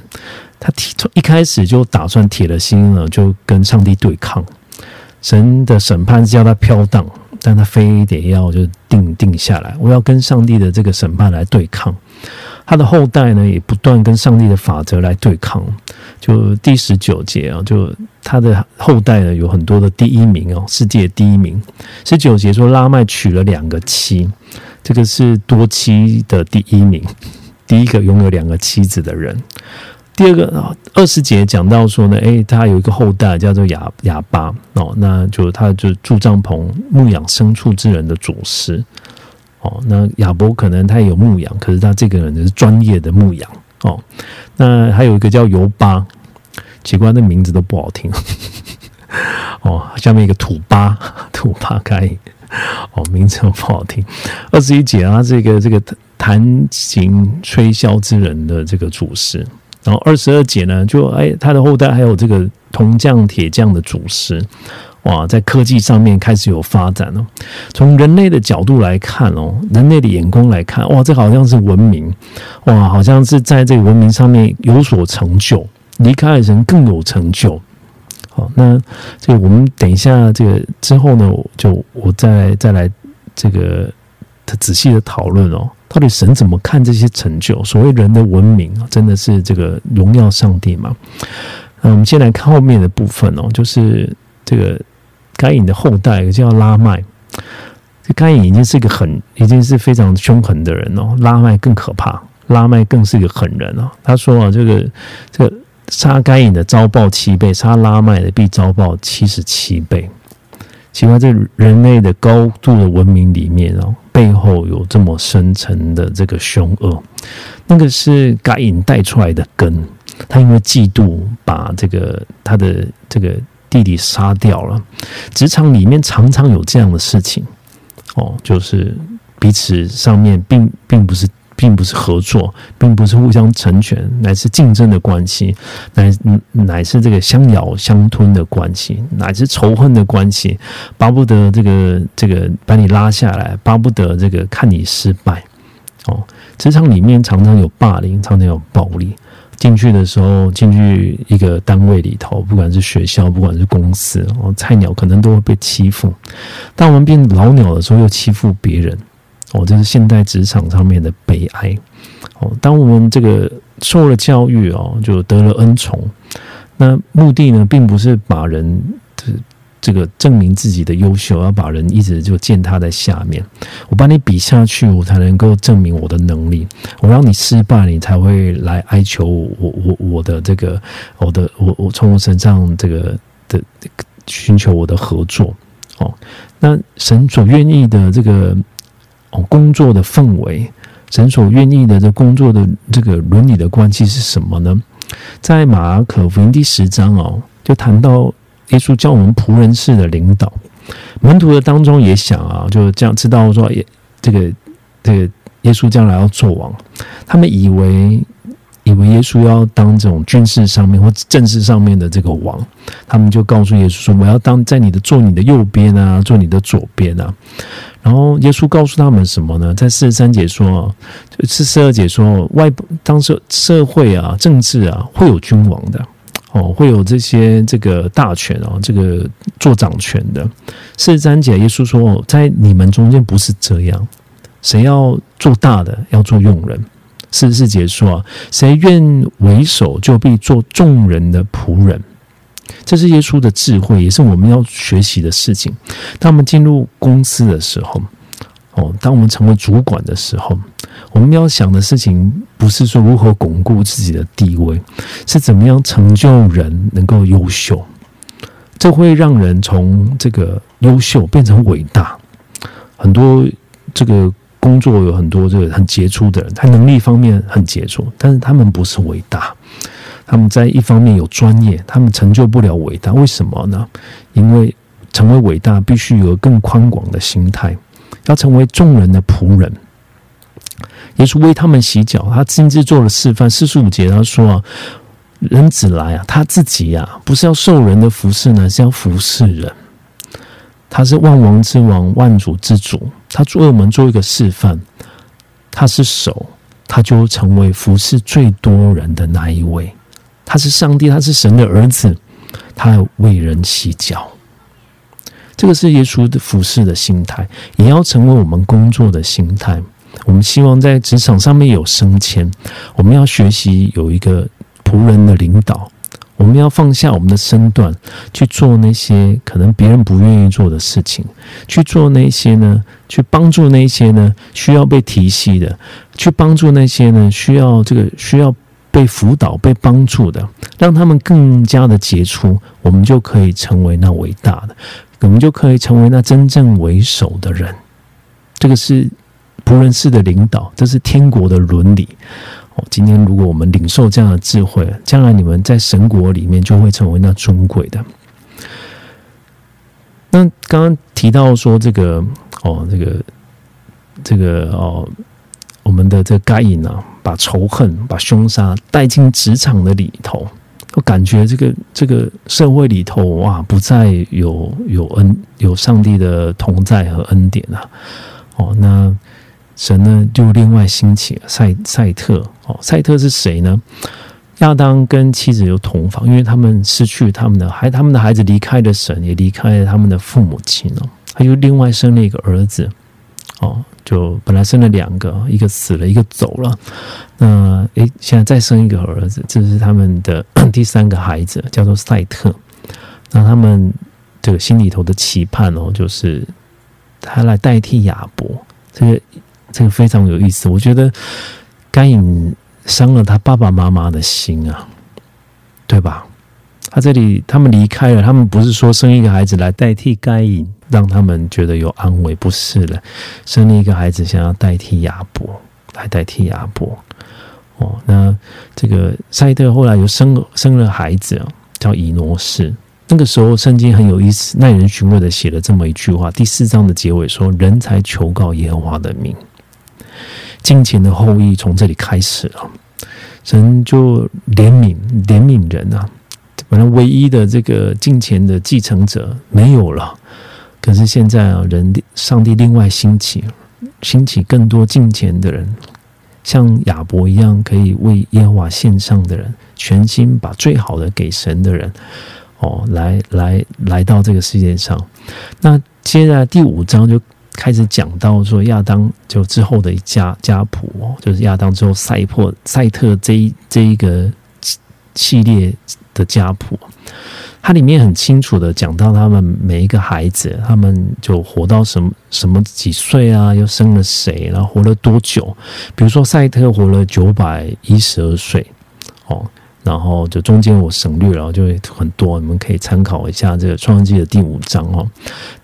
他从一开始就打算铁了心了，就跟上帝对抗。神的审判是叫他飘荡。但他非得要就定定下来，我要跟上帝的这个审判来对抗。他的后代呢，也不断跟上帝的法则来对抗。就第十九节啊，就他的后代呢，有很多的第一名哦，世界第一名。十九节说拉麦娶了两个妻，这个是多妻的第一名，第一个拥有两个妻子的人。第二个二十节讲到说呢，诶，他有一个后代叫做亚亚巴哦，那就他就住帐篷牧养牲畜之人的祖师哦。那亚伯可能他也有牧养，可是他这个人是专业的牧养哦。那还有一个叫尤巴，奇怪，那名字都不好听 [laughs] 哦。下面一个土巴，[laughs] 土巴开哦，名字都不好听。二十一节啊，这个这个弹琴吹箫之人的这个祖师。然后二十二节呢，就哎，他的后代还有这个铜匠、铁匠的祖师，哇，在科技上面开始有发展了。从人类的角度来看哦，人类的眼光来看，哇，这好像是文明，哇，好像是在这个文明上面有所成就，离开的人更有成就。好，那这个我们等一下这个之后呢，就我再再来这个仔细的讨论哦。到底神怎么看这些成就？所谓人的文明，真的是这个荣耀上帝吗？那我们先来看后面的部分哦，就是这个该隐的后代叫拉麦。这该隐已经是一个很，已经是非常凶狠的人哦。拉麦更可怕，拉麦更是一个狠人哦。他说啊，这个这个杀该隐的遭报七倍，杀拉麦的必遭报七十七倍。奇怪，在人类的高度的文明里面哦。背后有这么深层的这个凶恶，那个是该隐带出来的根。他因为嫉妒，把这个他的这个弟弟杀掉了。职场里面常常有这样的事情，哦，就是彼此上面并并不是。并不是合作，并不是互相成全，乃是竞争的关系，乃乃是这个相咬相吞的关系，乃是仇恨的关系，巴不得这个这个把你拉下来，巴不得这个看你失败。哦，职场里面常常有霸凌，常常有暴力。进去的时候，进去一个单位里头，不管是学校，不管是公司，哦，菜鸟可能都会被欺负。当我们变老鸟的时候，又欺负别人。哦，这是现代职场上面的悲哀。哦，当我们这个受了教育哦，就得了恩宠，那目的呢，并不是把人这这个证明自己的优秀，要把人一直就践踏在下面。我把你比下去，我才能够证明我的能力。我让你失败，你才会来哀求我，我我的这个，我的我我从我身上这个的寻求我的合作。哦，那神所愿意的这个。工作的氛围，神所愿意的这工作的这个伦理的关系是什么呢？在马可福音第十章哦，就谈到耶稣教我们仆人式的领导，门徒的当中也想啊，就这样知道说，耶这个这个耶稣将来要做王，他们以为。以为耶稣要当这种军事上面或政治上面的这个王，他们就告诉耶稣说：“我要当在你的坐你的右边啊，坐你的左边啊。”然后耶稣告诉他们什么呢？在四十三节说，四十二节说，外当时社会啊、政治啊会有君王的哦，会有这些这个大权啊，这个做掌权的。四十三节耶稣说，在你们中间不是这样，谁要做大的，要做佣人。四十四节说啊，谁愿为首，就必做众人的仆人。这是耶稣的智慧，也是我们要学习的事情。当我们进入公司的时候，哦，当我们成为主管的时候，我们要想的事情不是说如何巩固自己的地位，是怎么样成就人能够优秀。这会让人从这个优秀变成伟大。很多这个。工作有很多这个很杰出的人，他能力方面很杰出，但是他们不是伟大，他们在一方面有专业，他们成就不了伟大，为什么呢？因为成为伟大，必须有更宽广的心态，要成为众人的仆人。耶稣为他们洗脚，他亲自做了示范。四十五节他说啊，人子来啊，他自己呀，不是要受人的服侍呢，是要服侍人。他是万王之王，万主之主。他为我们做一个示范。他是手，他就成为服侍最多人的那一位。他是上帝，他是神的儿子，他要为人洗脚。这个是耶稣的服侍的心态，也要成为我们工作的心态。我们希望在职场上面有升迁，我们要学习有一个仆人的领导，我们要放下我们的身段去做那些可能别人不愿意做的事情，去做那些呢，去帮助那些呢需要被提携的，去帮助那些呢需要这个需要被辅导、被帮助的，让他们更加的杰出，我们就可以成为那伟大的，我们就可以成为那真正为首的人。这个是。仆人式的领导，这是天国的伦理。哦，今天如果我们领受这样的智慧，将来你们在神国里面就会成为那尊贵的。那刚刚提到说这个哦，这个这个哦，我们的这该隐啊，把仇恨、把凶杀带进职场的里头，我感觉这个这个社会里头哇，不再有有恩有上帝的同在和恩典啊。哦，那。神呢，就另外兴起了赛赛特哦，赛特是谁呢？亚当跟妻子有同房，因为他们失去他们的孩，他们的孩子离开了神，也离开了他们的父母亲哦。他又另外生了一个儿子哦，就本来生了两个，一个死了，一个走了。那诶，现在再生一个儿子，这是他们的 [clears throat] 第三个孩子，叫做赛特。那他们这个心里头的期盼哦，就是他来代替亚伯这个。这个非常有意思，我觉得该隐伤了他爸爸妈妈的心啊，对吧？他这里他们离开了，他们不是说生一个孩子来代替该隐，让他们觉得有安慰，不是了，生了一个孩子想要代替亚伯，来代替亚伯。哦，那这个赛特后来又生生了孩子，叫以挪士。那个时候圣经很有意思，耐人寻味的写了这么一句话：第四章的结尾说：“人才求告耶和华的名。”金钱的后裔从这里开始了，神就怜悯怜悯人啊！本来唯一的这个金钱的继承者没有了，可是现在啊，人上帝另外兴起，兴起更多金钱的人，像亚伯一样可以为耶和华献上的人，全心把最好的给神的人，哦，来来来到这个世界上。那接下来第五章就。开始讲到说亚当就之后的家家谱，就是亚当之后赛破赛特这一这一个系列的家谱，它里面很清楚的讲到他们每一个孩子，他们就活到什么什么几岁啊，又生了谁，然后活了多久？比如说赛特活了九百一十二岁哦。然后就中间我省略了，就会很多，你们可以参考一下这个创世纪的第五章哦。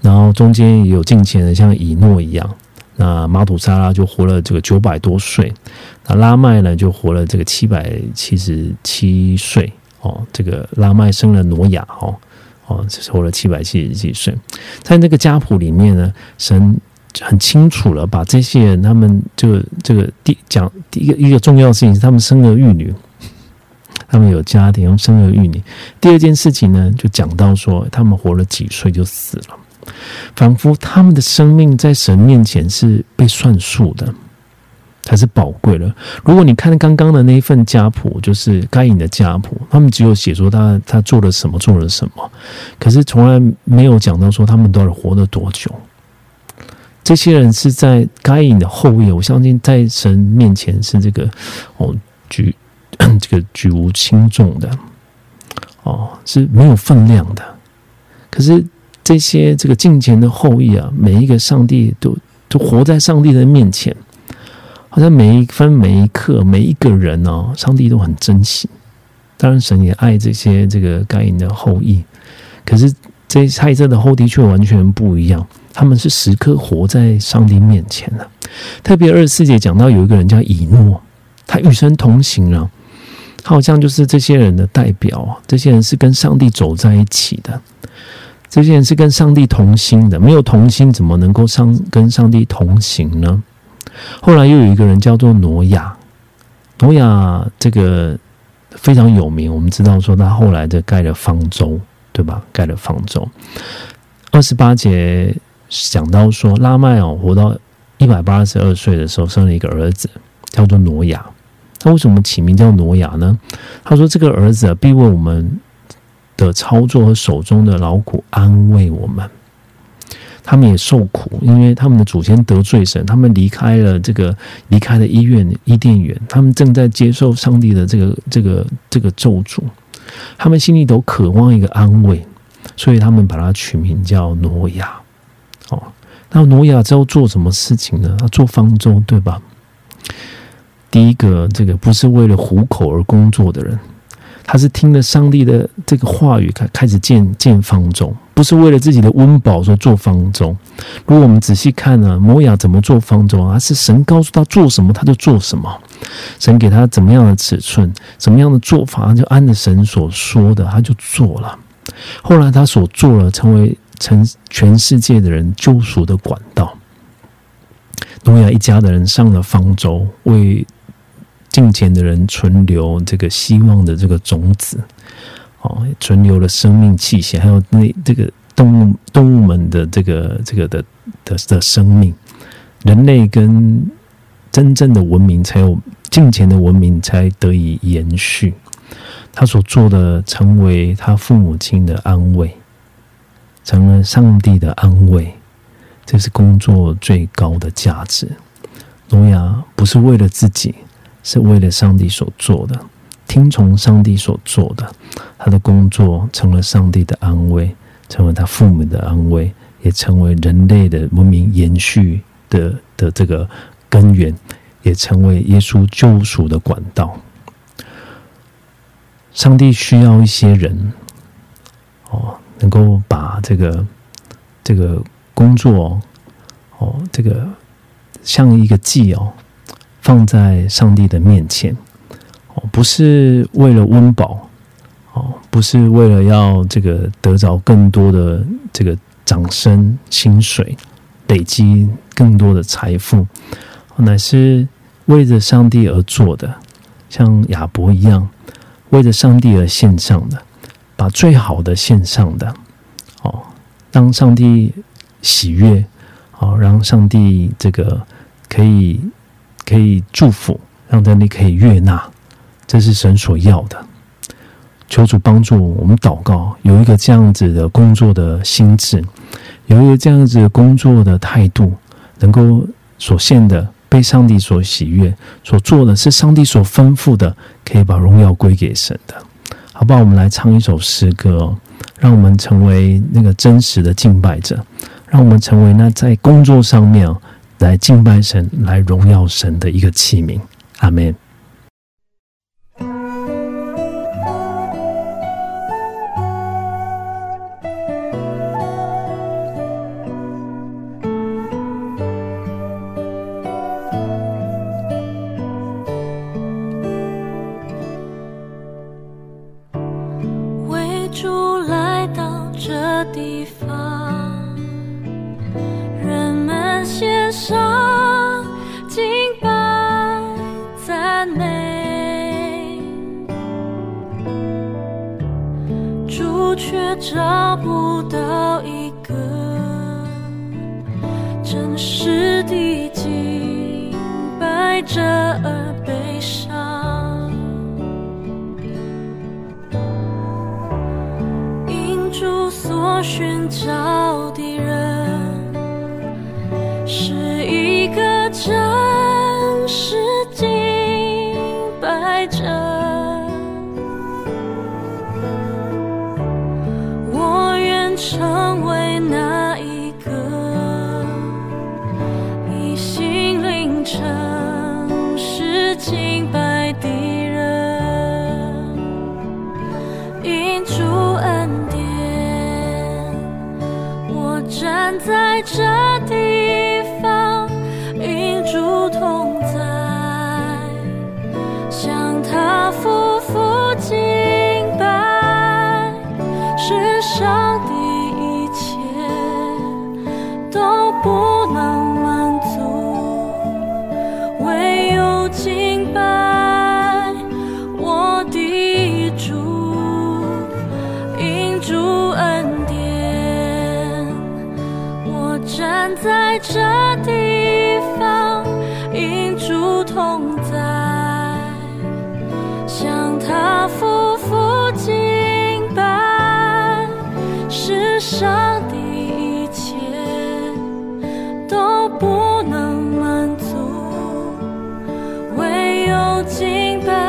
然后中间也有近前的，像以诺一样，那马土沙拉就活了这个九百多岁，那拉麦呢就活了这个七百七十七岁哦。这个拉麦生了挪亚哦，哦，活了七百七十七岁。在那个家谱里面呢，神很清楚了，把这些人他们就这个第讲第一个一个重要的事情是他们生儿育女。他们有家庭，生儿育女。第二件事情呢，就讲到说，他们活了几岁就死了，仿佛他们的生命在神面前是被算数的，才是宝贵的。如果你看刚刚的那一份家谱，就是该隐的家谱，他们只有写说他他做了什么，做了什么，可是从来没有讲到说他们到底活了多久。这些人是在该隐的后裔，我相信在神面前是这个哦举。[clears throat] 这个举无轻重的，哦，是没有分量的。可是这些这个近前的后裔啊，每一个上帝都都活在上帝的面前，好像每一分每一刻每一个人哦，上帝都很珍惜。当然，神也爱这些这个该隐的后裔。可是这些蔡这的后裔却完全不一样，他们是时刻活在上帝面前的。特别二十四节讲到有一个人叫以诺，他与神同行了。他好像就是这些人的代表啊。这些人是跟上帝走在一起的，这些人是跟上帝同心的。没有同心，怎么能够上跟上帝同行呢？后来又有一个人叫做挪亚，挪亚这个非常有名。我们知道说他后来的盖了方舟，对吧？盖了方舟。二十八节讲到说，拉麦哦活到一百八十二岁的时候，生了一个儿子，叫做挪亚。他为什么起名叫挪亚呢？他说这个儿子必为我们的操作和手中的劳苦安慰我们。他们也受苦，因为他们的祖先得罪神，他们离开了这个离开了医院伊甸园，他们正在接受上帝的这个这个这个咒诅，他们心里都渴望一个安慰，所以他们把它取名叫挪亚。哦，那挪亚之后做什么事情呢？他做方舟，对吧？第一个，这个不是为了糊口而工作的人，他是听了上帝的这个话语，开开始建建方舟。不是为了自己的温饱说做方舟。如果我们仔细看呢，摩亚怎么做方舟啊？是神告诉他做什么，他就做什么。神给他怎么样的尺寸，怎么样的做法，就按着神所说的，他就做了。后来他所做了，成为成全世界的人救赎的管道。诺亚一家的人上了方舟，为近前的人存留这个希望的这个种子。哦，存留了生命气息，还有那这个动物动物们的这个这个的的的生命，人类跟真正的文明才有近前的文明才得以延续。他所做的，成为他父母亲的安慰，成了上帝的安慰，这是工作最高的价值。诺亚不是为了自己，是为了上帝所做的。听从上帝所做的，他的工作成了上帝的安慰，成为他父母的安慰，也成为人类的文明延续的的这个根源，也成为耶稣救赎的管道。上帝需要一些人，哦，能够把这个这个工作，哦，这个像一个祭哦，放在上帝的面前。哦不是为了温饱，哦，不是为了要这个得着更多的这个掌声、薪水，累积更多的财富，乃是为着上帝而做的，像亚伯一样，为着上帝而献上的，把最好的献上的，哦，让上帝喜悦，哦，让上帝这个可以可以祝福，让上帝可以悦纳。这是神所要的，求主帮助我们祷告，有一个这样子的工作的心智，有一个这样子的工作的态度，能够所献的被上帝所喜悦，所做的是上帝所吩咐的，可以把荣耀归给神的，好不好？我们来唱一首诗歌，让我们成为那个真实的敬拜者，让我们成为那在工作上面来敬拜神、来荣耀神的一个器皿。阿门。如今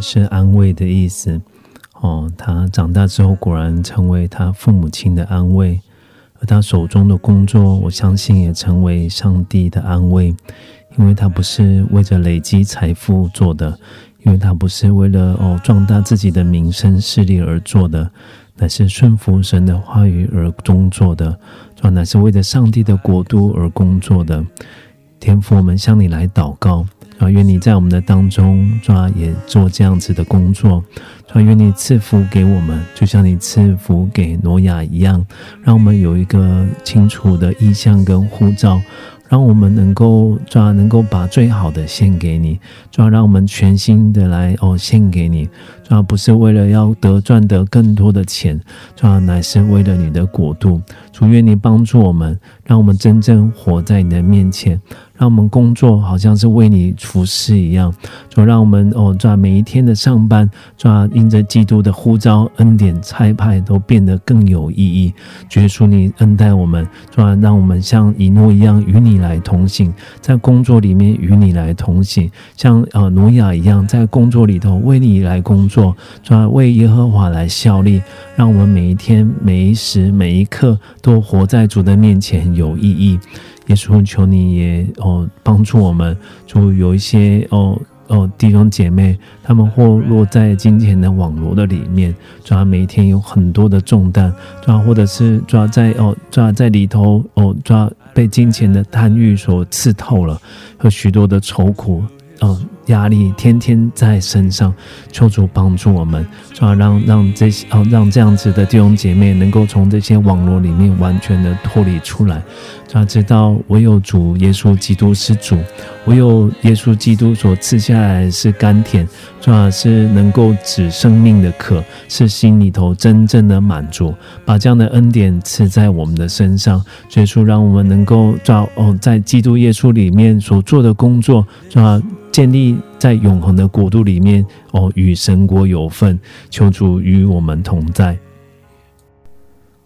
是安慰的意思。哦他长大之后果然成为他父母亲的安慰而他手中的工作我相信也成为上帝的安慰因为他不是为着累积财富做的因为他不是为了哦壮大自己的名声势力而做的乃是顺服神的话语而工作的壮乃是为着上帝的国度而工作的。天父我们向你来祷告。啊，愿你在我们的当中，主，也做这样子的工作。主啊，愿你赐福给我们，就像你赐福给挪亚一样，让我们有一个清楚的意向跟护照。让我们能够抓，能够把最好的献给你，抓，让我们全心的来哦献给你，抓，不是为了要得赚得更多的钱，抓，乃是为了你的国度。主愿你帮助我们，让我们真正活在你的面前。让我们工作好像是为你服侍一样，就让我们哦，抓每一天的上班，抓因着基督的呼召、恩典、差派，都变得更有意义。耶稣，你恩待我们，抓让我们像以诺一样与你来同行，在工作里面与你来同行，像呃挪亚一样，在工作里头为你来工作，抓为耶和华来效力。让我们每一天、每一时、每一刻都活在主的面前有意义。耶稣，求你也哦帮助我们，就有一些哦哦弟兄姐妹，他们或落在金钱的网络的里面，抓每天有很多的重担，抓或者是抓在哦抓在里头哦抓被金钱的贪欲所刺透了，和许多的愁苦哦。压力天天在身上，求主帮助我们，从而，让让这些哦，让这样子的弟兄姐妹能够从这些网络里面完全的脱离出来，从而，知道唯有主耶稣基督是主，唯有耶稣基督所赐下来是甘甜，从而，是能够止生命的渴，是心里头真正的满足，把这样的恩典赐在我们的身上，耶稣让我们能够照哦，在基督耶稣里面所做的工作，啊。建立在永恒的国度里面哦，与神国有份，求主与我们同在。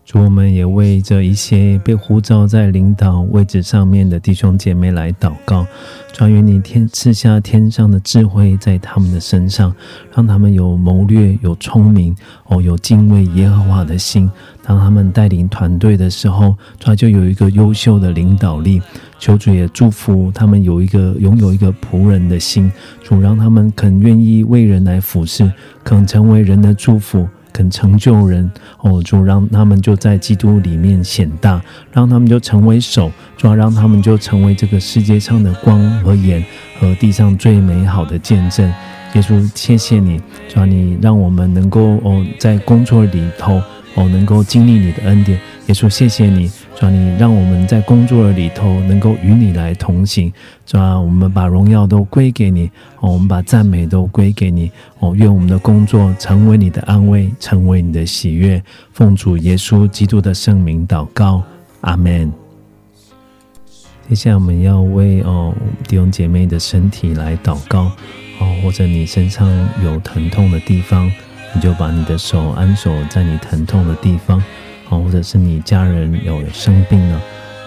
主，我们也为这一些被呼召在领导位置上面的弟兄姐妹来祷告。主，愿你天赐下天上的智慧在他们的身上，让他们有谋略、有聪明哦，有敬畏耶和华的心。当他们带领团队的时候，他就有一个优秀的领导力。求主也祝福他们有一个拥有一个仆人的心，主让他们肯愿意为人来服侍，肯成为人的祝福。肯成就人哦，主让他们就在基督里面显大，让他们就成为手，主要让他们就成为这个世界上的光和盐和地上最美好的见证。耶稣，谢谢你，主要你让我们能够哦在工作里头哦能够经历你的恩典。耶稣，谢谢你。主啊，你让我们在工作的里头能够与你来同行。主啊，我们把荣耀都归给你，哦，我们把赞美都归给你。哦，愿我们的工作成为你的安慰，成为你的喜悦。奉主耶稣基督的圣名祷告，阿门。接下来我们要为哦弟兄姐妹的身体来祷告。哦，或者你身上有疼痛的地方，你就把你的手安守在你疼痛的地方。哦，或者是你家人有生病了，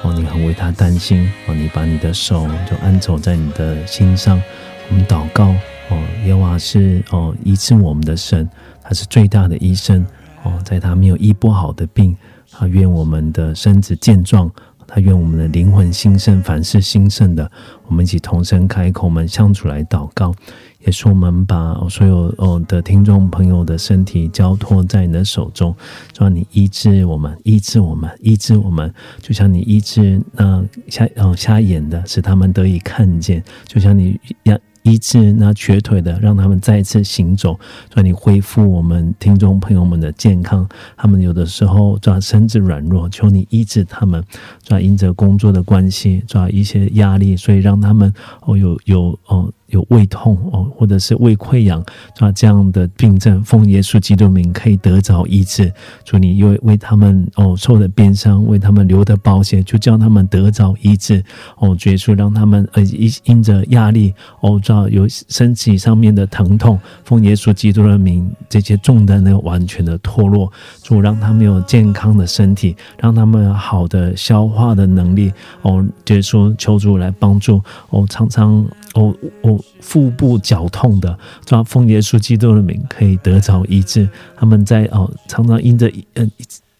哦，你很为他担心，哦，你把你的手就安走在你的心上，我们祷告，哦，耶和华是哦医治我们的神，他是最大的医生，哦，在他没有医不好的病，他愿我们的身子健壮，他愿我们的灵魂兴盛，凡事兴盛的，我们一起同声开口，我们相处来祷告。也是我们把所有哦的听众朋友的身体交托在你的手中，让你医治我们，医治我们，医治我们，就像你医治那瞎哦瞎眼的，使他们得以看见，就像你让。医治那瘸腿的，让他们再次行走。让你恢复我们听众朋友们的健康。他们有的时候抓身子软弱，求你医治他们。抓因着工作的关系，抓一些压力，所以让他们哦有有哦。有胃痛哦，或者是胃溃疡，啊，这样的病症，奉耶稣基督名可以得着医治。祝你为为他们哦受的鞭伤，为他们留的保险，就叫他们得着医治。哦，耶稣让他们呃因因着压力哦，照有身体上面的疼痛，奉耶稣基督的名，这些重担呢完全的脱落。主让他们有健康的身体，让他们好的消化的能力。哦，耶稣求主来帮助。哦，常常哦哦。腹部绞痛的，抓奉耶稣基督的名，可以得着医治。他们在哦，常常因着呃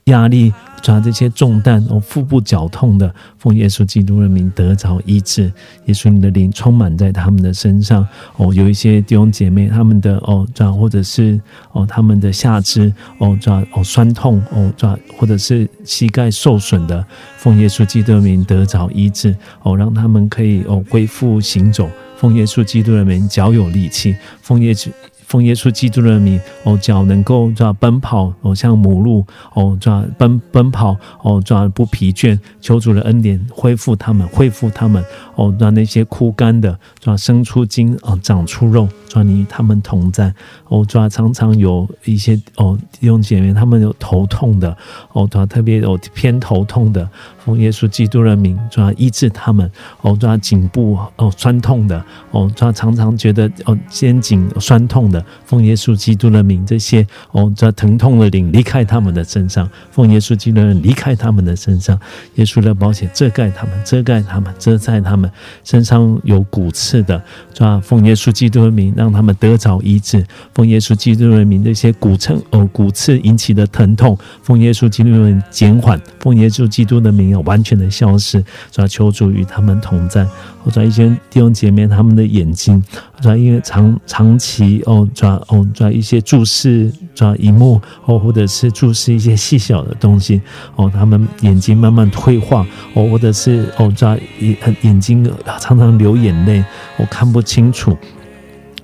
压力抓这些重担哦，腹部绞痛的，奉耶稣基督的名得着医治。耶稣你的灵充满在他们的身上哦。有一些弟兄姐妹，他们的哦抓或者是哦他们的下肢哦抓哦酸痛哦抓，或者是膝盖受损的，奉耶稣基督的名得着医治哦，让他们可以哦恢复行走。奉耶稣基督的名，脚有力气，奉耶稣。奉耶稣基督的名，哦，脚能够抓奔跑，哦，像母鹿，哦，抓奔奔跑，哦，抓不疲倦。求主的恩典恢复他们，恢复他们，哦，让那些枯干的抓生出筋，哦，长出肉。你他们同在，哦，抓常常有一些哦弟兄姐妹，他们有头痛的，哦，抓特别有偏头痛的。奉耶稣基督的名，抓医治他们，哦，抓颈部哦酸痛的，哦，抓常常觉得哦肩颈酸痛的，奉耶稣基督的名，这些哦抓疼痛的灵离开他们的身上，奉耶稣基督的离开他们的身上，耶稣的保险遮盖他们，遮盖他们，遮在他们身上有骨刺的，抓奉耶稣基督的名，那让他们得着医治，奉耶稣基督的名，这些骨刺哦骨刺引起的疼痛，奉耶稣基督的名减缓，奉耶稣基督的名。完全的消失，主要求主与他们同在。或者一些弟兄姐妹，他们的眼睛，主要因为长长期哦，抓哦，抓一些注视，抓荧幕哦，或者是注视一些细小的东西哦，他们眼睛慢慢退化哦，或者是哦，抓眼眼睛常常流眼泪，我看不清楚。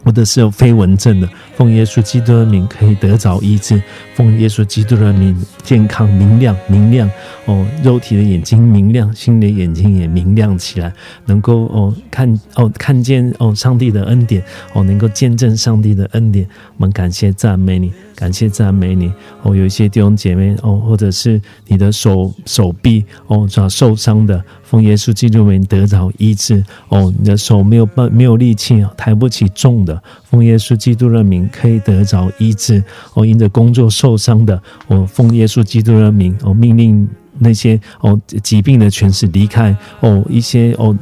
或者是有飞蚊症的，奉耶稣基督的名可以得着医治，奉耶稣基督的名健康明亮明亮哦，肉体的眼睛明亮，心的眼睛也明亮起来，能够哦看哦看见哦上帝的恩典哦，能够见证上帝的恩典，我们感谢赞美你。感谢赞美你哦，有一些弟兄姐妹哦，或者是你的手手臂哦，抓受伤的，奉耶稣基督名得着医治哦，你的手没有办没有力气抬不起重的，奉耶稣基督的名可以得着医治哦，因着工作受伤的，我奉耶稣基督的名哦，命令那些哦疾病的全是离开哦，一些哦。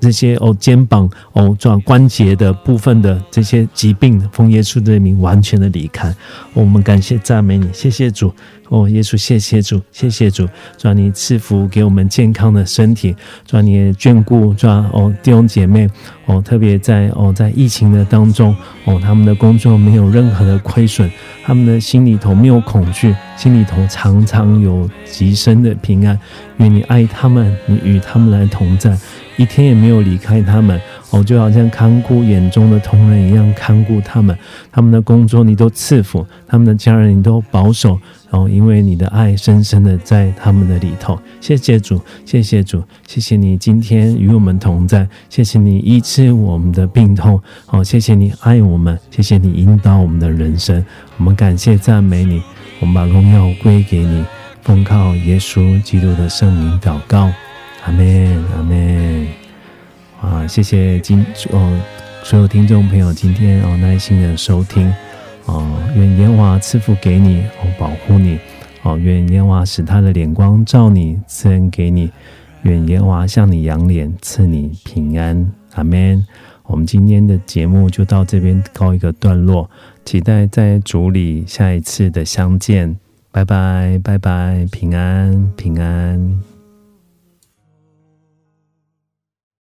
这些哦，肩膀哦，转关节的部分的这些疾病，奉耶稣的名完全的离开。我们感谢赞美你，谢谢主。哦，耶稣，谢谢主，谢谢主，主你赐福给我们健康的身体，主你眷顾，主哦弟兄姐妹，哦特别在哦在疫情的当中，哦他们的工作没有任何的亏损，他们的心里头没有恐惧，心里头常常有极深的平安。愿你爱他们，你与他们来同在，一天也没有离开他们。哦，就好像看顾眼中的同仁一样看顾他们，他们的工作你都赐福，他们的家人你都保守。然后，因为你的爱深深的在他们的里头，谢谢主，谢谢主，谢谢你今天与我们同在，谢谢你医治我们的病痛，好，谢谢你爱我们，谢谢你引导我们的人生，我们感谢赞美你，我们把荣耀归给你，奉靠耶稣基督的圣名祷告，阿门，阿门。啊，谢谢今哦所有听众朋友今天哦耐心的收听。哦，愿耶华赐福给你，哦，保护你，哦，愿耶华使他的脸光照你，赐恩给你，愿耶华向你扬脸，赐你平安，阿门。我们今天的节目就到这边告一个段落，期待在主里下一次的相见，拜拜，拜拜，平安，平安。